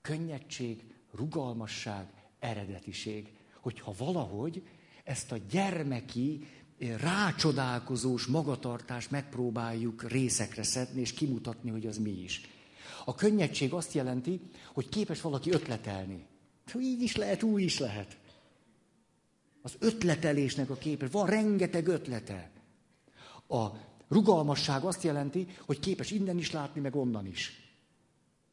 Könnyedség, rugalmasság, eredetiség. Hogyha valahogy ezt a gyermeki, rácsodálkozós magatartást megpróbáljuk részekre szedni, és kimutatni, hogy az mi is. A könnyedség azt jelenti, hogy képes valaki ötletelni. Így is lehet, úgy is lehet. Az ötletelésnek a képe. Van rengeteg ötlete. A rugalmasság azt jelenti, hogy képes innen is látni, meg onnan is.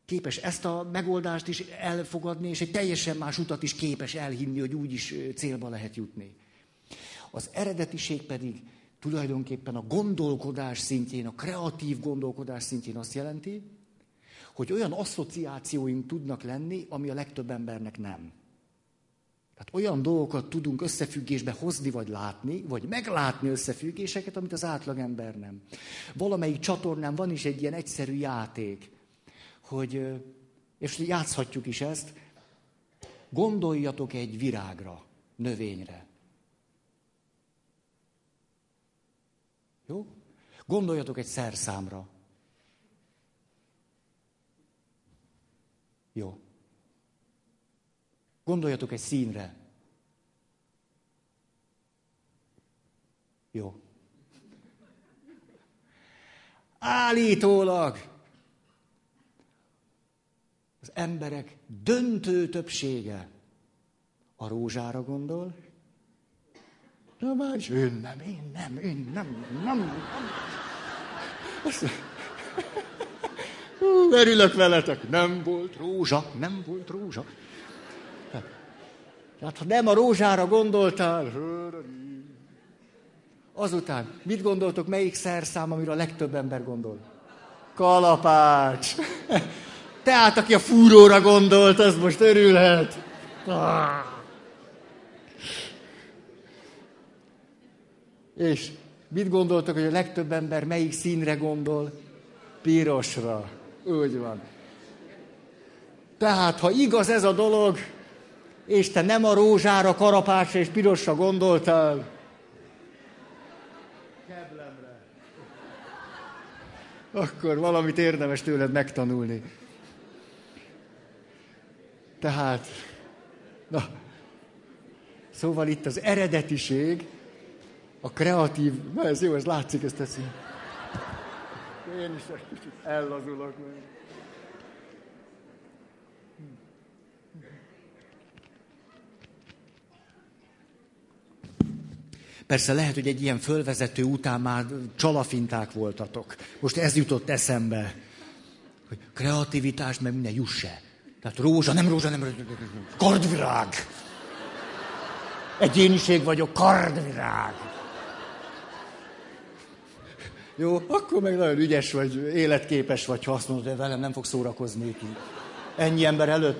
Képes ezt a megoldást is elfogadni, és egy teljesen más utat is képes elhinni, hogy úgy is célba lehet jutni. Az eredetiség pedig tulajdonképpen a gondolkodás szintjén, a kreatív gondolkodás szintjén azt jelenti, hogy olyan asszociációink tudnak lenni, ami a legtöbb embernek nem. Tehát olyan dolgokat tudunk összefüggésbe hozni, vagy látni, vagy meglátni összefüggéseket, amit az átlagember nem. Valamelyik csatornán van is egy ilyen egyszerű játék, hogy, és játszhatjuk is ezt, gondoljatok egy virágra, növényre. Jó? Gondoljatok egy szerszámra. Jó. Gondoljatok egy színre. Jó. Állítólag az emberek döntő többsége a rózsára gondol. Na más, én nem, én nem, én nem, nem. nem. veletek, nem volt rózsa, nem volt rózsa. Tehát ha nem a rózsára gondoltál, azután mit gondoltok, melyik szerszám, amire a legtöbb ember gondol? Kalapács. Tehát, aki a fúróra gondolt, az most örülhet. És mit gondoltok, hogy a legtöbb ember melyik színre gondol? Pirosra. Úgy van. Tehát, ha igaz ez a dolog, és te nem a rózsára, karapásra és pirosra gondoltál, keblemre, akkor valamit érdemes tőled megtanulni. Tehát, na, szóval itt az eredetiség, a kreatív, na ez jó, ez látszik, ezt teszi. Én is egy kicsit ellazulok. Persze lehet, hogy egy ilyen fölvezető után már csalafinták voltatok. Most ez jutott eszembe, hogy kreativitás, meg minden jusse. Tehát rózsa, nem rózsa, nem rózsa, kardvirág. Egyéniség vagyok, kardvirág. Jó, akkor meg nagyon ügyes vagy, életképes vagy, ha azt mondod, hogy velem nem fog szórakozni. Ennyi ember előtt,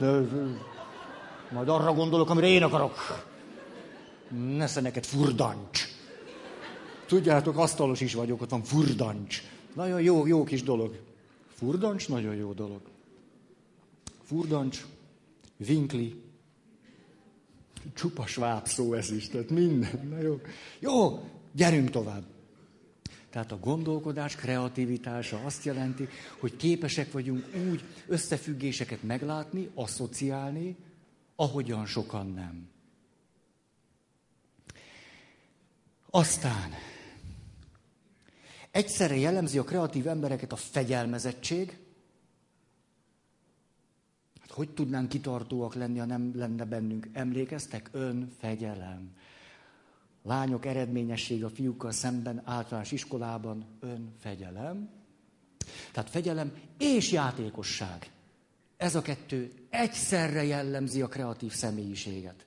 majd arra gondolok, amire én akarok. Nesze neked furdancs. Tudjátok, asztalos is vagyok, ott van furdancs. Nagyon jó, jó kis dolog. Furdancs, nagyon jó dolog. Furdancs, vinkli, csupa sváb szó ez is, tehát minden. Na jó. jó, gyerünk tovább. Tehát a gondolkodás kreativitása azt jelenti, hogy képesek vagyunk úgy összefüggéseket meglátni, asszociálni, ahogyan sokan nem. Aztán egyszerre jellemzi a kreatív embereket a fegyelmezettség, hát hogy tudnánk kitartóak lenni, ha nem lenne bennünk? Emlékeztek? Önfegyelem. Lányok eredményesség a fiúkkal szemben általános iskolában önfegyelem. Tehát fegyelem és játékosság. Ez a kettő egyszerre jellemzi a kreatív személyiséget.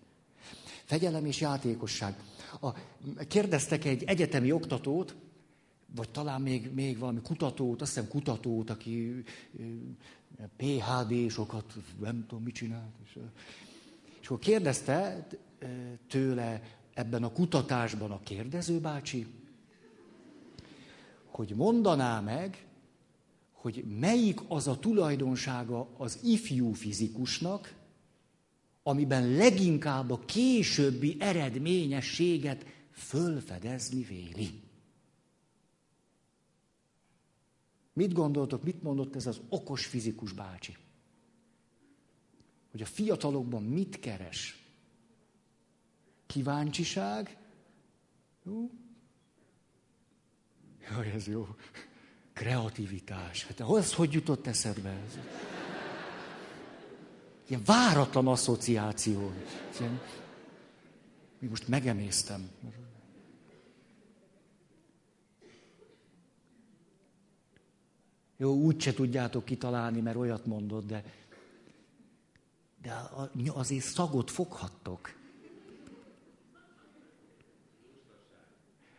Fegyelem és játékosság. A, kérdeztek egy egyetemi oktatót, vagy talán még, még valami kutatót, azt hiszem kutatót, aki PHD-sokat, nem tudom, mit csinált. És, és akkor kérdezte tőle ebben a kutatásban a kérdező bácsi, hogy mondaná meg, hogy melyik az a tulajdonsága az ifjú fizikusnak, amiben leginkább a későbbi eredményességet fölfedezni véli. Mit gondoltok, mit mondott ez az okos fizikus bácsi? Hogy a fiatalokban mit keres? Kíváncsiság? Jó? Jaj, ez jó. Kreativitás. Hát az hogy jutott eszedbe? Ez? Ilyen váratlan asszociáció. Ilyen, most megemésztem. Jó, úgyse tudjátok kitalálni, mert olyat mondod, de, de azért szagot foghattok.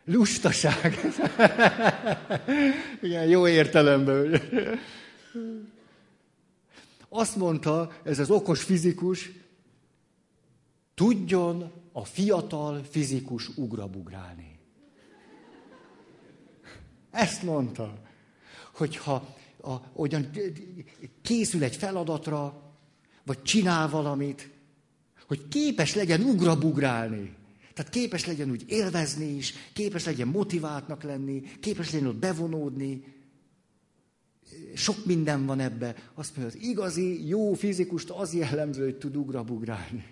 Lustaság. Igen, jó értelemben. Azt mondta ez az okos fizikus, tudjon a fiatal fizikus ugrabugrálni. Ezt mondta, hogyha a, olyan készül egy feladatra, vagy csinál valamit, hogy képes legyen ugrabugrálni. Tehát képes legyen úgy élvezni is, képes legyen motiváltnak lenni, képes legyen ott bevonódni. Sok minden van ebbe. Azt mondja, az igazi, jó fizikust az jellemző, hogy tud ugrabugrálni.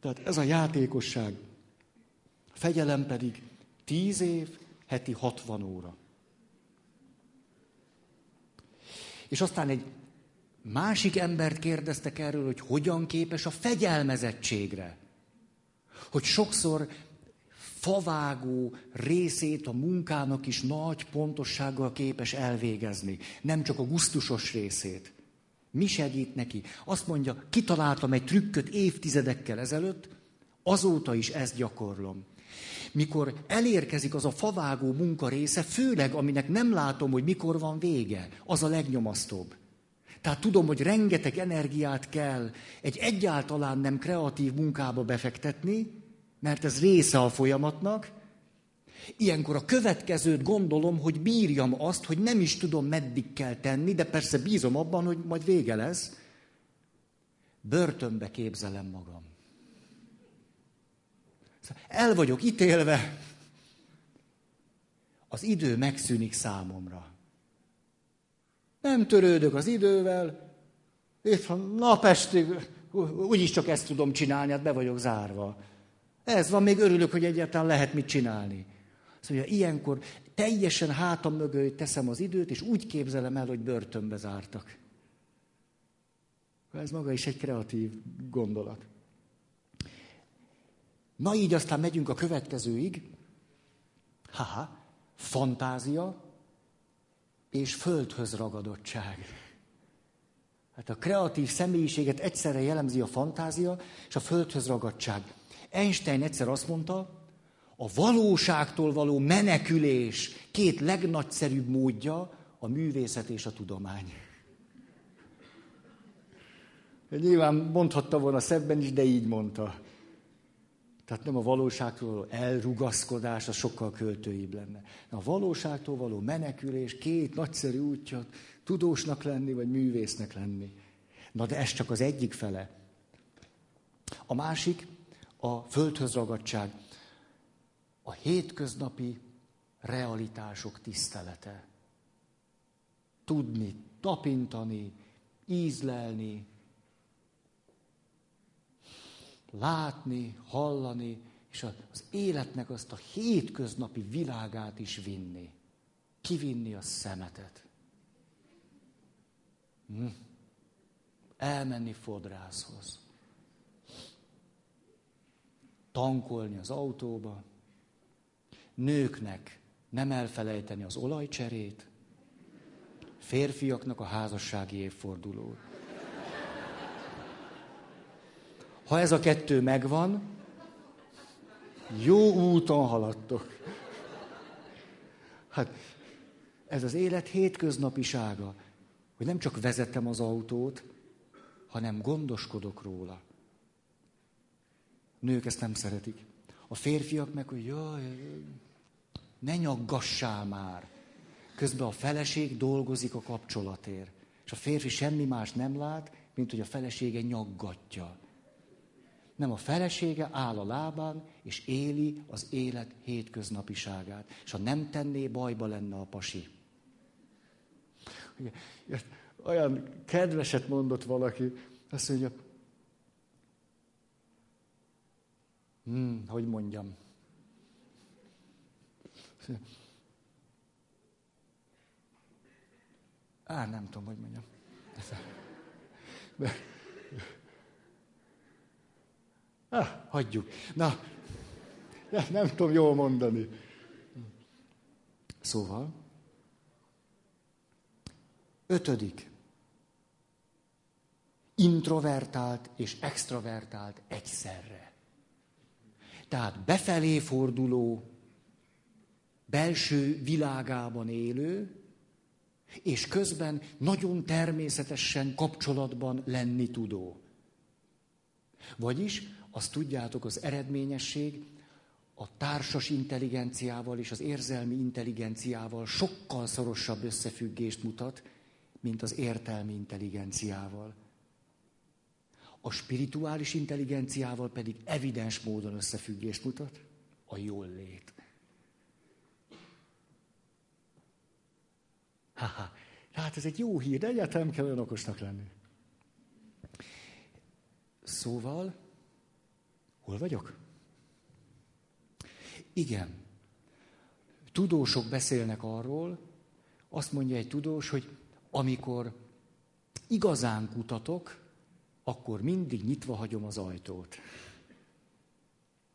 Tehát ez a játékosság. A fegyelem pedig tíz év, heti 60 óra. És aztán egy másik embert kérdeztek erről, hogy hogyan képes a fegyelmezettségre hogy sokszor favágó részét a munkának is nagy pontossággal képes elvégezni, nem csak a gusztusos részét. Mi segít neki? Azt mondja, kitaláltam egy trükköt évtizedekkel ezelőtt, azóta is ezt gyakorlom. Mikor elérkezik az a favágó munka része, főleg aminek nem látom, hogy mikor van vége, az a legnyomasztóbb. Tehát tudom, hogy rengeteg energiát kell egy egyáltalán nem kreatív munkába befektetni, mert ez része a folyamatnak. Ilyenkor a következőt gondolom, hogy bírjam azt, hogy nem is tudom, meddig kell tenni, de persze bízom abban, hogy majd vége lesz. Börtönbe képzelem magam. Szóval el vagyok ítélve, az idő megszűnik számomra. Nem törődök az idővel, van napestig, úgyis csak ezt tudom csinálni, hát be vagyok zárva. Ez van, még örülök, hogy egyáltalán lehet mit csinálni. Szóval ilyenkor teljesen hátam mögé teszem az időt, és úgy képzelem el, hogy börtönbe zártak. Ez maga is egy kreatív gondolat. Na így aztán megyünk a következőig. Haha, fantázia és földhöz ragadottság. Hát a kreatív személyiséget egyszerre jellemzi a fantázia és a földhöz ragadtság. Einstein egyszer azt mondta, a valóságtól való menekülés két legnagyszerűbb módja a művészet és a tudomány. Nyilván mondhatta volna szebben is, de így mondta. Tehát nem a valóságtól való elrugaszkodás, az sokkal költőibb lenne. A valóságtól való menekülés két nagyszerű útja, tudósnak lenni, vagy művésznek lenni. Na de ez csak az egyik fele. A másik, a földhöz ragadtság, a hétköznapi realitások tisztelete. Tudni, tapintani, ízlelni, látni, hallani, és az életnek azt a hétköznapi világát is vinni. Kivinni a szemetet. Hm. Elmenni fodrászhoz. Tankolni az autóba. Nőknek nem elfelejteni az olajcserét. Férfiaknak a házassági évfordulót. Ha ez a kettő megvan, jó úton haladtok. Hát ez az élet hétköznapisága, hogy nem csak vezetem az autót, hanem gondoskodok róla. Nők ezt nem szeretik. A férfiak meg, hogy jaj, ne nyaggassál már. Közben a feleség dolgozik a kapcsolatért. És a férfi semmi más nem lát, mint hogy a felesége nyaggatja nem a felesége áll a lábán, és éli az élet hétköznapiságát. És ha nem tenné, bajba lenne a pasi. Olyan kedveset mondott valaki, azt mondja, hmm, hogy mondjam, Á, nem tudom, hogy mondjam. De, Ah, hagyjuk. Na, nem tudom jól mondani. Szóval, ötödik. Introvertált és extravertált egyszerre. Tehát befelé forduló, belső világában élő, és közben nagyon természetesen kapcsolatban lenni tudó. Vagyis azt tudjátok, az eredményesség a társas intelligenciával és az érzelmi intelligenciával sokkal szorosabb összefüggést mutat, mint az értelmi intelligenciával. A spirituális intelligenciával pedig evidens módon összefüggést mutat a jól lét. Haha, hát ez egy jó hír, de egyáltalán kell olyan okosnak lenni. Szóval, Hol vagyok? Igen. Tudósok beszélnek arról, azt mondja egy tudós, hogy amikor igazán kutatok, akkor mindig nyitva hagyom az ajtót.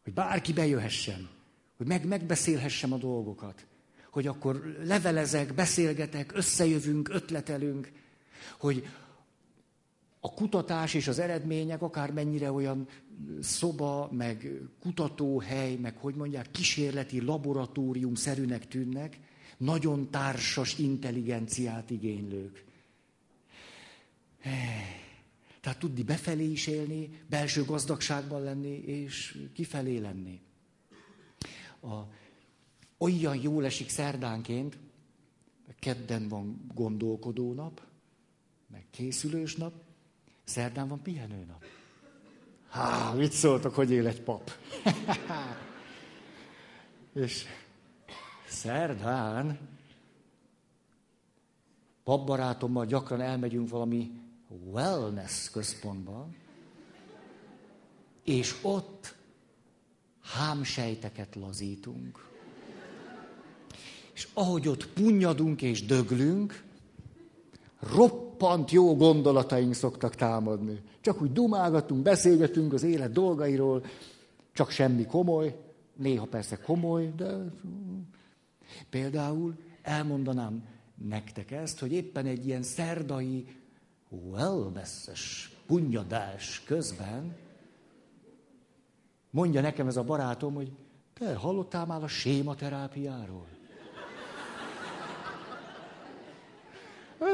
Hogy bárki bejöhessen, hogy meg, megbeszélhessem a dolgokat, hogy akkor levelezek, beszélgetek, összejövünk, ötletelünk, hogy a kutatás és az eredmények akár mennyire olyan szoba, meg kutatóhely, meg hogy mondják, kísérleti laboratórium szerűnek tűnnek, nagyon társas intelligenciát igénylők. Tehát tudni befelé is élni, belső gazdagságban lenni, és kifelé lenni. A, olyan jól esik szerdánként, kedden van gondolkodó nap, meg készülős nap, Szerdán van pihenőnap. Há, mit szóltok, hogy él egy pap? És szerdán papbarátommal gyakran elmegyünk valami wellness központba, és ott hámsejteket lazítunk. És ahogy ott punnyadunk és döglünk, roppant jó gondolataink szoktak támadni. Csak úgy dumálgatunk, beszélgetünk az élet dolgairól, csak semmi komoly, néha persze komoly, de például elmondanám nektek ezt, hogy éppen egy ilyen szerdai wellness punyadás közben mondja nekem ez a barátom, hogy te hallottál már a sématerápiáról?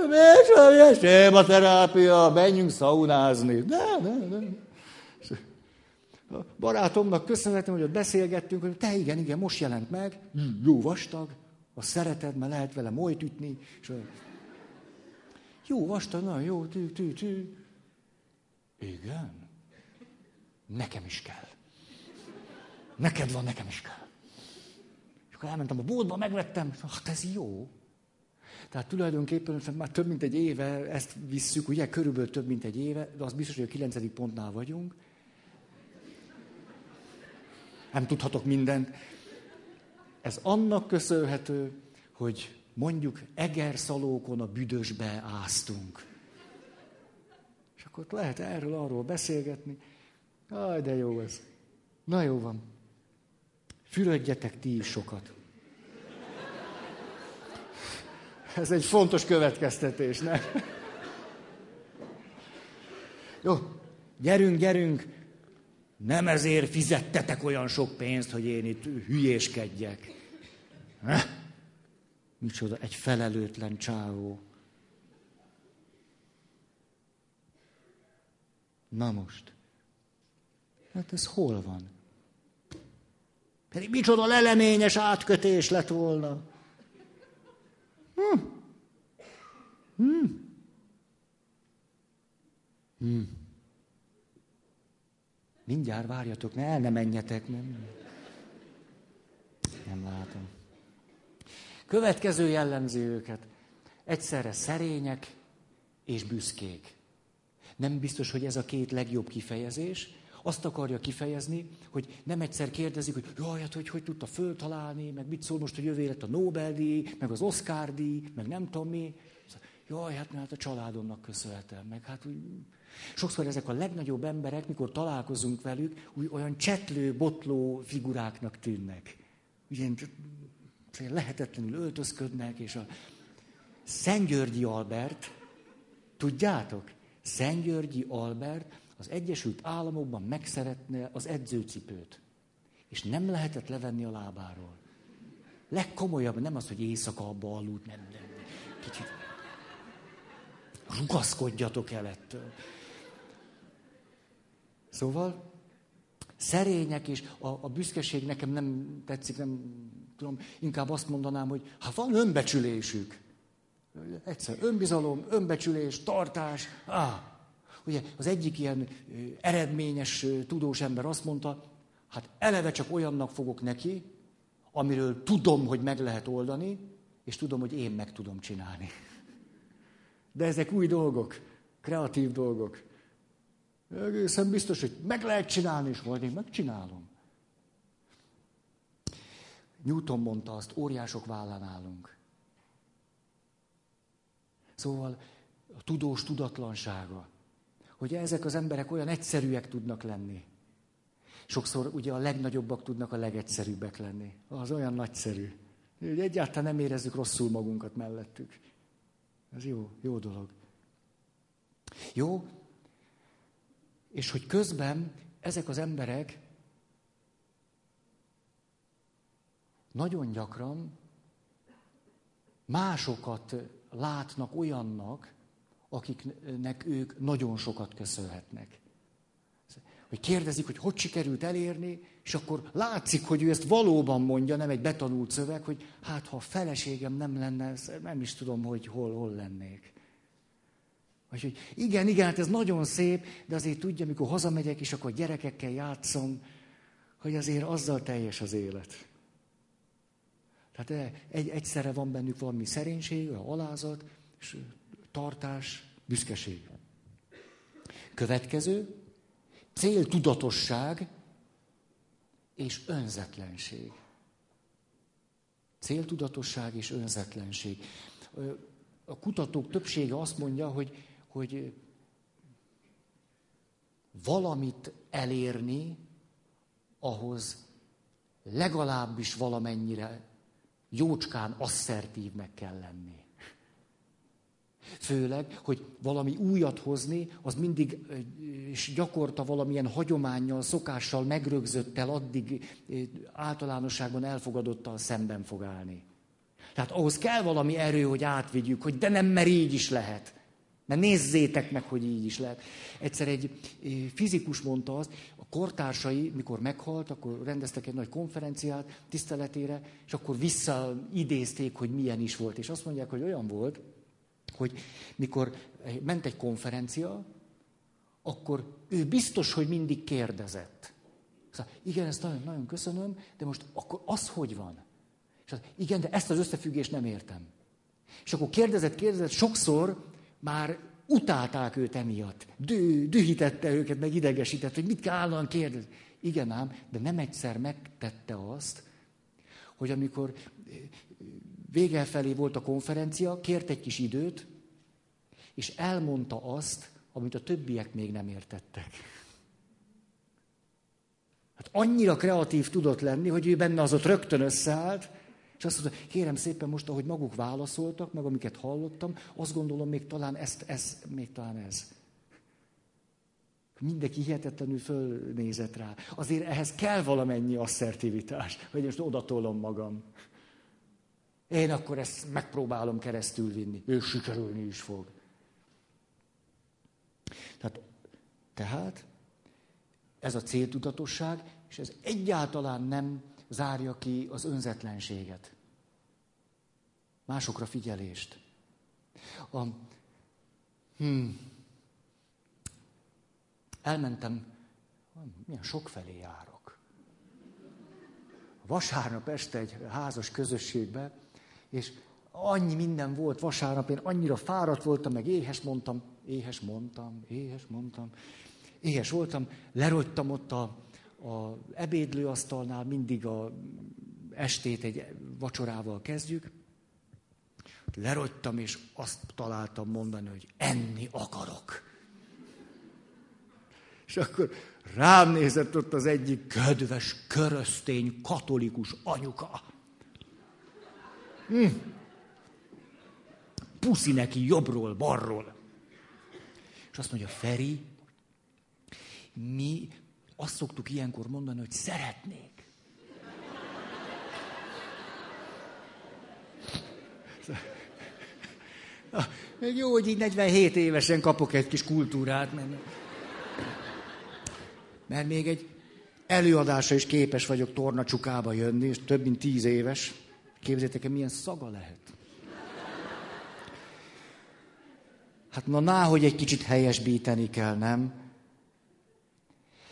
Miért sématerápia, menjünk szaunázni. Nem, nem, nem. A barátomnak köszönhetem, hogy ott beszélgettünk, hogy te igen, igen, most jelent meg, jó vastag, a szereted, mert lehet vele molyt ütni. És jó vastag, nagyon jó, tű, tű, tű. Igen. Nekem is kell. Neked van, nekem is kell. És akkor elmentem a boltba, megvettem, hát ez jó. Tehát tulajdonképpen már több mint egy éve ezt visszük, ugye körülbelül több mint egy éve, de az biztos, hogy a kilencedik pontnál vagyunk. nem tudhatok mindent. Ez annak köszönhető, hogy mondjuk egerszalókon a büdösbe áztunk. És akkor lehet erről, arról beszélgetni. Aj, de jó ez. Na jó van. Fürödjetek ti is sokat. Ez egy fontos következtetés, nem? Jó, gyerünk, gyerünk. Nem ezért fizettetek olyan sok pénzt, hogy én itt hülyéskedjek. Ne? Micsoda, egy felelőtlen csávó. Na most. Hát ez hol van? Pedig micsoda leleményes átkötés lett volna. Hm. Hm. Hm. Mindjárt várjatok, ne el ne menjetek, nem. Nem látom. Következő jellemzi őket. Egyszerre szerények és büszkék. Nem biztos, hogy ez a két legjobb kifejezés. Azt akarja kifejezni, hogy nem egyszer kérdezik, hogy jaj, hát hogy, hogy tudta föltalálni, meg mit szól most, hogy jövő lett a Nobel-díj, meg az Oscar-díj, meg nem tudom mi. Jaj, hát mert hát a családomnak köszönhetem, meg hát úgy... Sokszor ezek a legnagyobb emberek, mikor találkozunk velük, úgy olyan csetlő, botló figuráknak tűnnek. Ugye lehetetlenül öltözködnek, és a Szentgyörgyi Albert, tudjátok? Szentgyörgyi Albert az Egyesült Államokban megszeretne az edzőcipőt, és nem lehetett levenni a lábáról. Legkomolyabb, nem az, hogy éjszaka abba aludt, nem, nem. Kicsit rugaszkodjatok el ettől. Szóval szerények, és a, a büszkeség nekem nem tetszik, nem tudom, inkább azt mondanám, hogy hát van önbecsülésük. Egyszer önbizalom, önbecsülés, tartás. Ah. Ugye az egyik ilyen eredményes tudós ember azt mondta, hát eleve csak olyannak fogok neki, amiről tudom, hogy meg lehet oldani, és tudom, hogy én meg tudom csinálni. De ezek új dolgok, kreatív dolgok. Egészen biztos, hogy meg lehet csinálni, és majd én megcsinálom. Newton mondta azt, óriások vállán állunk. Szóval a tudós tudatlansága, hogy ezek az emberek olyan egyszerűek tudnak lenni. Sokszor ugye a legnagyobbak tudnak a legegyszerűbbek lenni. Az olyan nagyszerű. Hogy egyáltalán nem érezzük rosszul magunkat mellettük. Ez jó, jó dolog. Jó, és hogy közben ezek az emberek nagyon gyakran másokat látnak olyannak, akiknek ők nagyon sokat köszönhetnek. Hogy kérdezik, hogy hogy sikerült elérni, és akkor látszik, hogy ő ezt valóban mondja, nem egy betanult szöveg, hogy hát ha a feleségem nem lenne, nem is tudom, hogy hol, hol lennék. Vagy hogy igen, igen, hát ez nagyon szép, de azért tudja, amikor hazamegyek, és akkor gyerekekkel játszom, hogy azért azzal teljes az élet. Tehát egy, egyszerre van bennük valami szerénység, alázat, és tartás, büszkeség. Következő, céltudatosság és önzetlenség. Céltudatosság és önzetlenség. A kutatók többsége azt mondja, hogy, hogy valamit elérni, ahhoz legalábbis valamennyire jócskán asszertívnek kell lenni. Főleg, hogy valami újat hozni, az mindig és gyakorta valamilyen hagyományjal, szokással megrögzöttel, addig általánosságban elfogadottal szemben fog állni. Tehát ahhoz kell valami erő, hogy átvigyük, hogy de nem, mert így is lehet. Mert nézzétek meg, hogy így is lehet. Egyszer egy fizikus mondta azt, a kortársai, mikor meghalt, akkor rendeztek egy nagy konferenciát tiszteletére, és akkor visszaidézték, hogy milyen is volt. És azt mondják, hogy olyan volt, hogy mikor ment egy konferencia, akkor ő biztos, hogy mindig kérdezett. Szóval, igen, ezt nagyon, nagyon köszönöm, de most akkor az hogy van? És az, igen, de ezt az összefüggést nem értem. És akkor kérdezett, kérdezett, sokszor már utálták őt emiatt. Dű, dühítette őket, meg idegesített, hogy mit kell állandóan kérdezni. Igen ám, de nem egyszer megtette azt, hogy amikor vége felé volt a konferencia, kért egy kis időt, és elmondta azt, amit a többiek még nem értettek. Hát annyira kreatív tudott lenni, hogy ő benne az ott rögtön összeállt, és azt mondta, kérem szépen most, ahogy maguk válaszoltak, meg amiket hallottam, azt gondolom, még talán ezt, ez, még talán ez. Mindenki hihetetlenül fölnézett rá. Azért ehhez kell valamennyi asszertivitás, hogy most odatolom magam. Én akkor ezt megpróbálom keresztül vinni. Ő sikerülni is fog. Tehát, tehát ez a céltudatosság, és ez egyáltalán nem zárja ki az önzetlenséget. Másokra figyelést. A, hmm, elmentem, milyen felé járok. Vasárnap este egy házas közösségbe, és annyi minden volt vasárnap, én annyira fáradt voltam, meg éhes mondtam, éhes mondtam, éhes mondtam, éhes voltam, lerogytam ott a, a ebédlőasztalnál, mindig a estét egy vacsorával kezdjük, lerogytam, és azt találtam mondani, hogy enni akarok. És akkor rám nézett ott az egyik kedves, köröztény, katolikus anyuka. Hm. Puszi neki jobbról, balról. És azt mondja, Feri, mi azt szoktuk ilyenkor mondani, hogy szeretnék. Még jó, hogy így 47 évesen kapok egy kis kultúrát, mert, mert még egy előadásra is képes vagyok tornacsukába jönni, és több mint tíz éves. Képzeljétek el, milyen szaga lehet. Hát na, ná, hogy egy kicsit helyesbíteni kell, nem?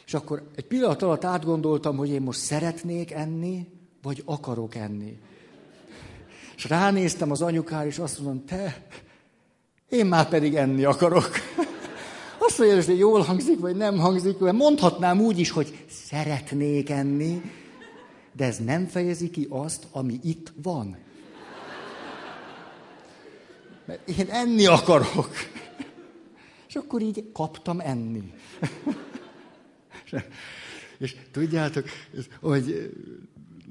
És akkor egy pillanat alatt átgondoltam, hogy én most szeretnék enni, vagy akarok enni. És ránéztem az anyukára, és azt mondom, te, én már pedig enni akarok. Azt mondja, hogy jól hangzik, vagy nem hangzik, mert mondhatnám úgy is, hogy szeretnék enni, de ez nem fejezi ki azt, ami itt van. Mert én enni akarok. És akkor így kaptam enni. És tudjátok, hogy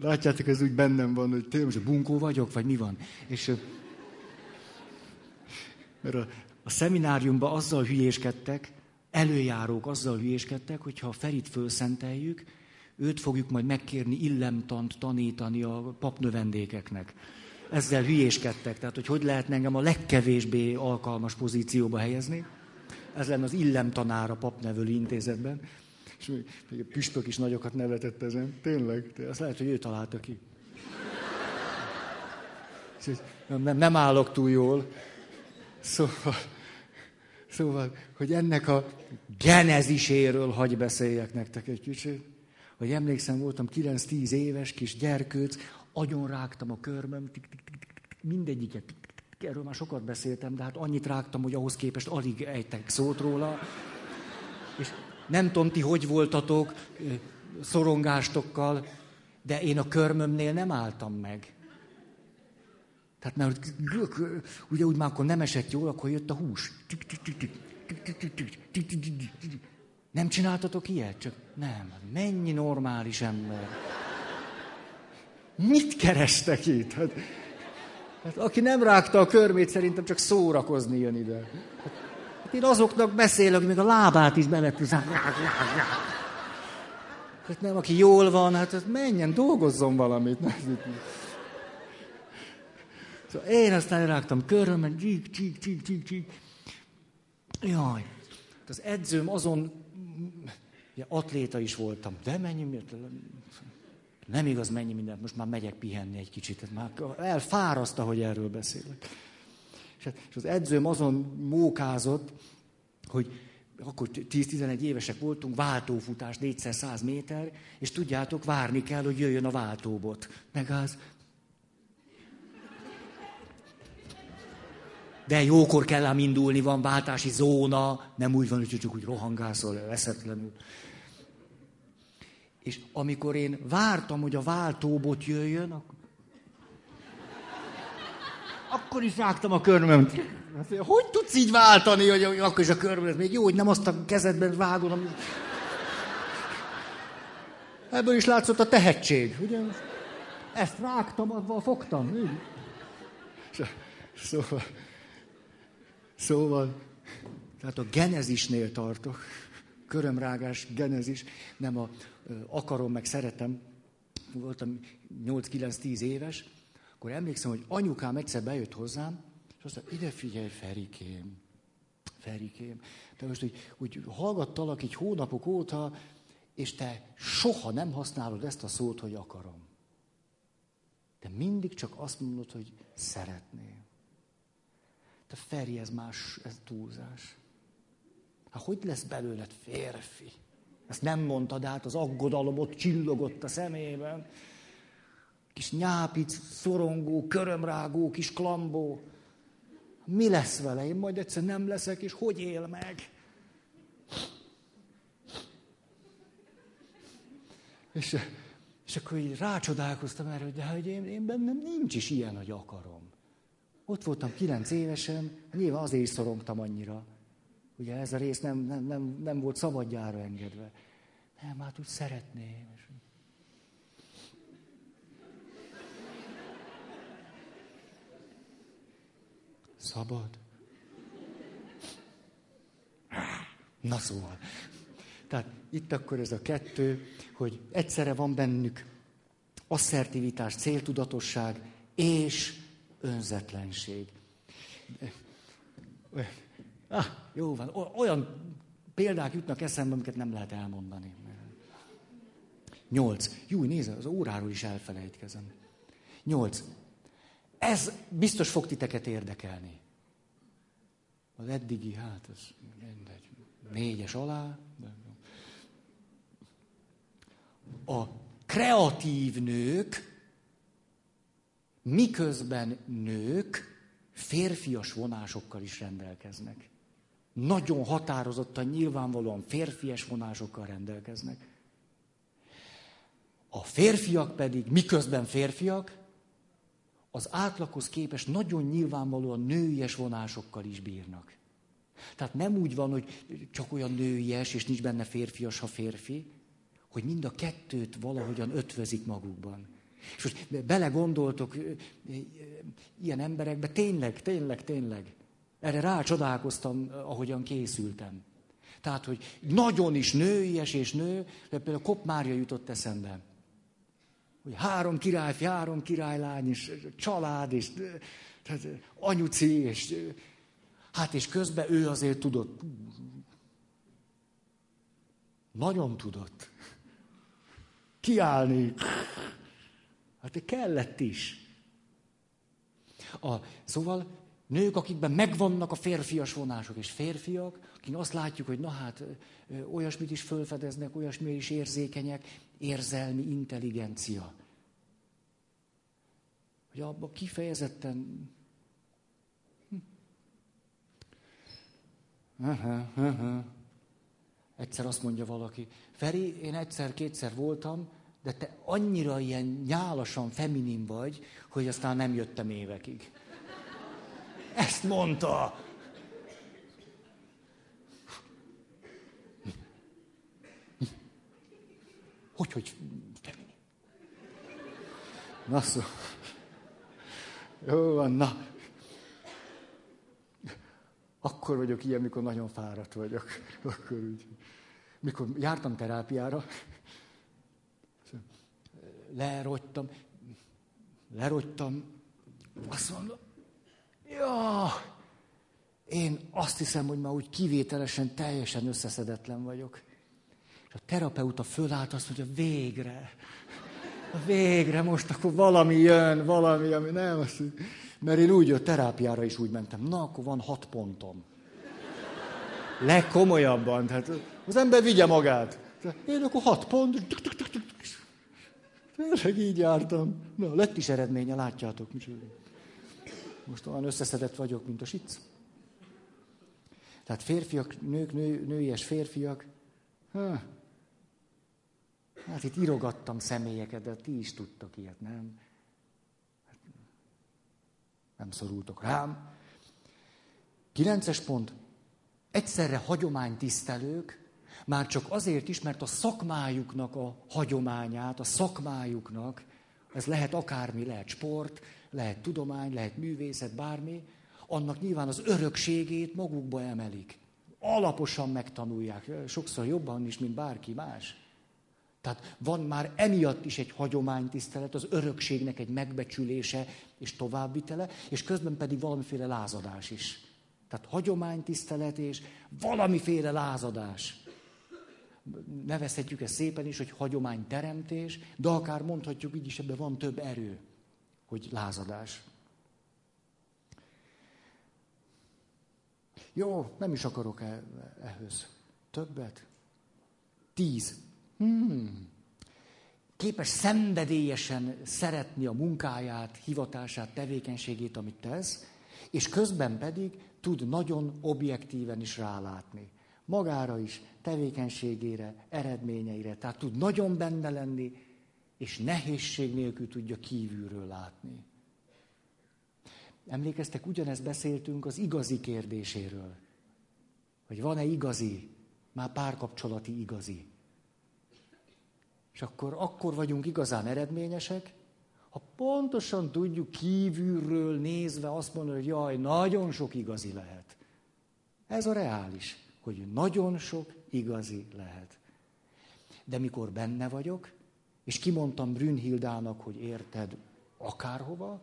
látjátok, ez úgy bennem van, hogy tényleg most bunkó vagyok, vagy mi van. És mert a, a szemináriumban azzal hülyéskedtek, előjárók azzal hülyéskedtek, hogyha a Ferit fölszenteljük, őt fogjuk majd megkérni illemtant tanítani a papnövendékeknek. Ezzel hülyéskedtek, tehát hogy hogy lehetne engem a legkevésbé alkalmas pozícióba helyezni. Ez lenne az illemtanár a papnevelő intézetben. És még a püspök is nagyokat nevetett ezen. Tényleg, azt lehet, hogy ő találta ki. Nem, nem állok túl jól. Szóval, szóval, hogy ennek a geneziséről hagy beszéljek nektek egy kicsit. Hogy emlékszem, voltam 9-10 éves kis gyerkőc, agyon rágtam a körmöm, tik, tik, tik, tik, mindegyiket. Erről már sokat beszéltem, de hát annyit rágtam, hogy ahhoz képest alig ejtek szót róla. És nem tudom, ti hogy voltatok szorongástokkal, de én a körmömnél nem álltam meg. Tehát mert ugye úgy már akkor nem esett jól, akkor jött a hús. Nem csináltatok ilyet? Csak nem. Mennyi normális ember. Mit kerestek itt? Hát, hát aki nem rágta a körmét, szerintem csak szórakozni jön ide. Hát, hát én azoknak beszélek, hogy még a lábát is beletűzem. Hát nem, aki jól van, hát menjen, dolgozzon valamit. Szóval én aztán rágtam körömben, csík, csík, csík, csík, csík. Jaj, az edzőm azon, ja, atléta is voltam, de mennyi, nem igaz mennyi mindent, most már megyek pihenni egy kicsit, már elfáraszt, hogy erről beszélek. És az edzőm azon mókázott, hogy akkor 10-11 évesek voltunk, váltófutás 400 méter, és tudjátok, várni kell, hogy jöjjön a váltóbot. Az, De jókor kell ám indulni, van váltási zóna, nem úgy van, hogy csak úgy rohangászol eszetlenül. És amikor én vártam, hogy a váltóbot jöjjön, akkor, akkor is rágtam a körmöm. Hogy tudsz így váltani, hogy akkor is a körmöm, még jó, hogy nem azt a kezedben vágod, amit... Ebből is látszott a tehetség, ugye? Ezt rágtam, avval fogtam. Szóval, szóval, tehát a genezisnél tartok. Körömrágás, genezis. Nem a akarom, meg szeretem. Voltam 8-9-10 éves, akkor emlékszem, hogy anyukám egyszer bejött hozzám, és azt mondta, ide figyelj, Ferikém, Ferikém. De most úgy, úgy hallgattalak így hónapok óta, és te soha nem használod ezt a szót, hogy akarom. De mindig csak azt mondod, hogy szeretném. Te Feri, ez más, ez túlzás. Hát hogy lesz belőled férfi? Ezt nem mondtad át, az aggodalom ott csillogott a szemében. Kis nyápic, szorongó, körömrágó, kis klambó. Mi lesz vele? Én majd egyszer nem leszek, és hogy él meg? És, és akkor így rácsodálkoztam erre, hogy de hogy én, én bennem nincs is ilyen, hogy akarom. Ott voltam kilenc évesen, nyilván azért is szorongtam annyira. Ugye ez a rész nem, nem, nem, nem volt szabadjára engedve. Nem, hát úgy szeretném. Szabad? Na szóval. Tehát itt akkor ez a kettő, hogy egyszerre van bennük asszertivitás, céltudatosság és önzetlenség. Ah, jó van, olyan példák jutnak eszembe, amiket nem lehet elmondani. Nyolc. Jó, nézze, az óráról is elfelejtkezem. Nyolc. Ez biztos fog titeket érdekelni. Az eddigi, hát ez mindegy. Négyes alá. A kreatív nők, miközben nők, férfias vonásokkal is rendelkeznek. Nagyon határozottan, nyilvánvalóan férfias vonásokkal rendelkeznek. A férfiak pedig, miközben férfiak, az átlaghoz képest nagyon nyilvánvalóan nőies vonásokkal is bírnak. Tehát nem úgy van, hogy csak olyan nőies, és nincs benne férfias, ha férfi, hogy mind a kettőt valahogyan ötvözik magukban. És most belegondoltok ilyen emberekbe, tényleg, tényleg, tényleg. Erre rácsodálkoztam, ahogyan készültem. Tehát, hogy nagyon is nőies és nő, például Kopp Mária jutott eszembe hogy három királyfi, három királylány, és család, és tehát anyuci, és hát és közben ő azért tudott. Nagyon tudott. Kiállni. Hát kellett is. A, szóval nők, akikben megvannak a férfias vonások, és férfiak, akik azt látjuk, hogy na hát olyasmit is fölfedeznek, olyasmi is érzékenyek, érzelmi intelligencia. Hogy abban kifejezetten... Hm. Aha, aha. Egyszer azt mondja valaki, Feri, én egyszer-kétszer voltam, de te annyira ilyen nyálasan feminin vagy, hogy aztán nem jöttem évekig. Ezt mondta. Hogy, hogy feminin? Na szó. Jó van, na. Akkor vagyok ilyen, mikor nagyon fáradt vagyok. Akkor úgy. Mikor jártam terápiára, lerogytam, lerogytam, azt mondom, ja, én azt hiszem, hogy már úgy kivételesen, teljesen összeszedetlen vagyok. És a terapeuta fölállt, azt mondja, végre, végre most akkor valami jön, valami, ami nem, azt, mert én úgy jött terápiára is úgy mentem, na akkor van hat pontom. Legkomolyabban, tehát az ember vigye magát. Én akkor hat pont, Tényleg így jártam. Na, lett is eredménye, látjátok. Micsoda. Most olyan összeszedett vagyok, mint a sic. Tehát férfiak, nők, nő, nőies férfiak. Há. Hát itt írogattam személyeket, de ti is tudtok ilyet, nem? Hát, nem szorultok rám. Kilences pont. Egyszerre hagyománytisztelők, már csak azért is, mert a szakmájuknak a hagyományát, a szakmájuknak, ez lehet akármi, lehet sport, lehet tudomány, lehet művészet, bármi, annak nyilván az örökségét magukba emelik. Alaposan megtanulják, sokszor jobban is, mint bárki más. Tehát van már emiatt is egy hagyománytisztelet, az örökségnek egy megbecsülése és továbbvitele, és közben pedig valamiféle lázadás is. Tehát hagyománytisztelet és valamiféle lázadás. Nevezhetjük ezt szépen is, hogy hagyományteremtés, de akár mondhatjuk így is, ebben van több erő, hogy lázadás. Jó, nem is akarok e- ehhez. Többet? Tíz. Hmm. Képes szenvedélyesen szeretni a munkáját, hivatását, tevékenységét, amit tesz, és közben pedig tud nagyon objektíven is rálátni. Magára is, tevékenységére, eredményeire. Tehát tud nagyon benne lenni, és nehézség nélkül tudja kívülről látni. Emlékeztek, ugyanezt beszéltünk az igazi kérdéséről. Hogy van-e igazi, már párkapcsolati igazi. És akkor, akkor vagyunk igazán eredményesek, ha pontosan tudjuk kívülről nézve azt mondani, hogy jaj, nagyon sok igazi lehet. Ez a reális, hogy nagyon sok igazi lehet. De mikor benne vagyok, és kimondtam Brünnhildának, hogy érted akárhova,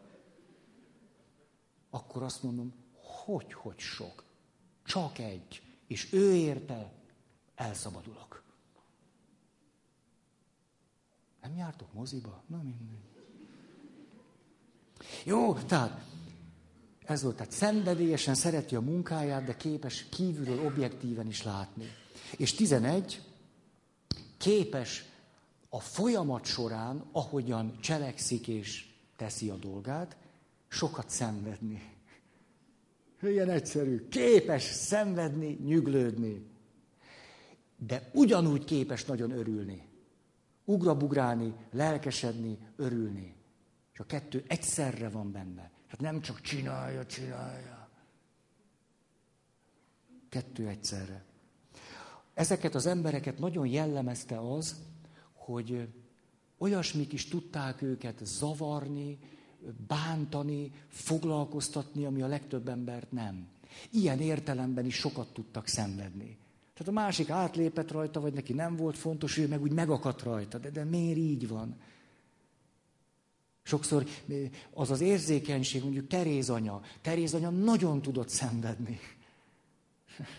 akkor azt mondom, hogy, hogy sok. Csak egy. És ő érte, elszabadulok. Nem jártok moziba? Na mindegy. Jó, tehát ez volt, tehát szenvedélyesen szereti a munkáját, de képes kívülről objektíven is látni. És 11, képes a folyamat során, ahogyan cselekszik és teszi a dolgát, sokat szenvedni. Ilyen egyszerű. Képes szenvedni, nyüglődni. De ugyanúgy képes nagyon örülni. Ugrabugrálni, lelkesedni, örülni. És a kettő egyszerre van benne. Tehát nem csak csinálja, csinálja. Kettő egyszerre. Ezeket az embereket nagyon jellemezte az, hogy olyasmik is tudták őket zavarni, bántani, foglalkoztatni, ami a legtöbb embert nem. Ilyen értelemben is sokat tudtak szenvedni. Tehát a másik átlépett rajta, vagy neki nem volt fontos, ő meg úgy megakadt rajta. De, de miért így van? Sokszor az az érzékenység, mondjuk Teréz anya. Teréz anya nagyon tudott szenvedni.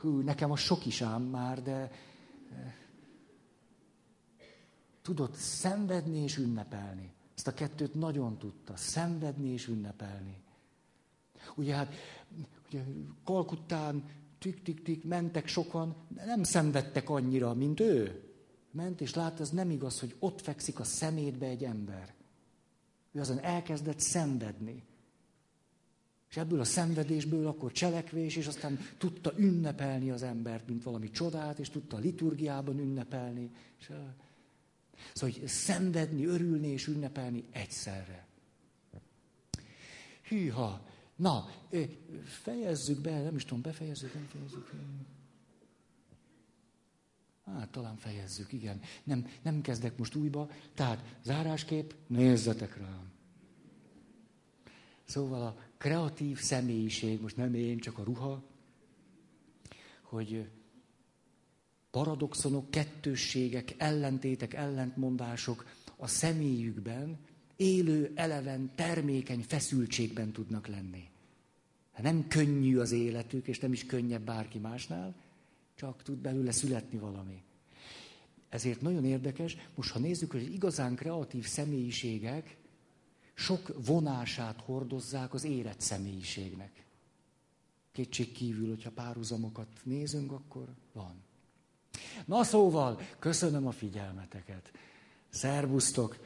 Hú, nekem a sok is ám már, de tudott szenvedni és ünnepelni. Ezt a kettőt nagyon tudta, szenvedni és ünnepelni. Ugye hát, ugye Kalkuttán tik-tik-tik mentek sokan, de nem szenvedtek annyira, mint ő. Ment, és látta, ez nem igaz, hogy ott fekszik a szemétbe egy ember. Ő azon elkezdett szenvedni. És ebből a szenvedésből akkor cselekvés, és aztán tudta ünnepelni az embert, mint valami csodát, és tudta a liturgiában ünnepelni. Szóval, hogy szenvedni, örülni és ünnepelni egyszerre. Hűha! Na, fejezzük be, nem is tudom, befejezzük, nem fejezzük. Hát, talán fejezzük, igen. Nem, nem kezdek most újba. Tehát, záráskép, nézzetek rám. Szóval a kreatív személyiség, most nem én, csak a ruha, hogy paradoxonok, kettősségek, ellentétek, ellentmondások a személyükben élő, eleven, termékeny feszültségben tudnak lenni. Hát nem könnyű az életük, és nem is könnyebb bárki másnál, csak tud belőle születni valami. Ezért nagyon érdekes, most ha nézzük, hogy igazán kreatív személyiségek sok vonását hordozzák az érett személyiségnek. Kétség kívül, hogyha párhuzamokat nézünk, akkor van. Na szóval, köszönöm a figyelmeteket. Szervusztok!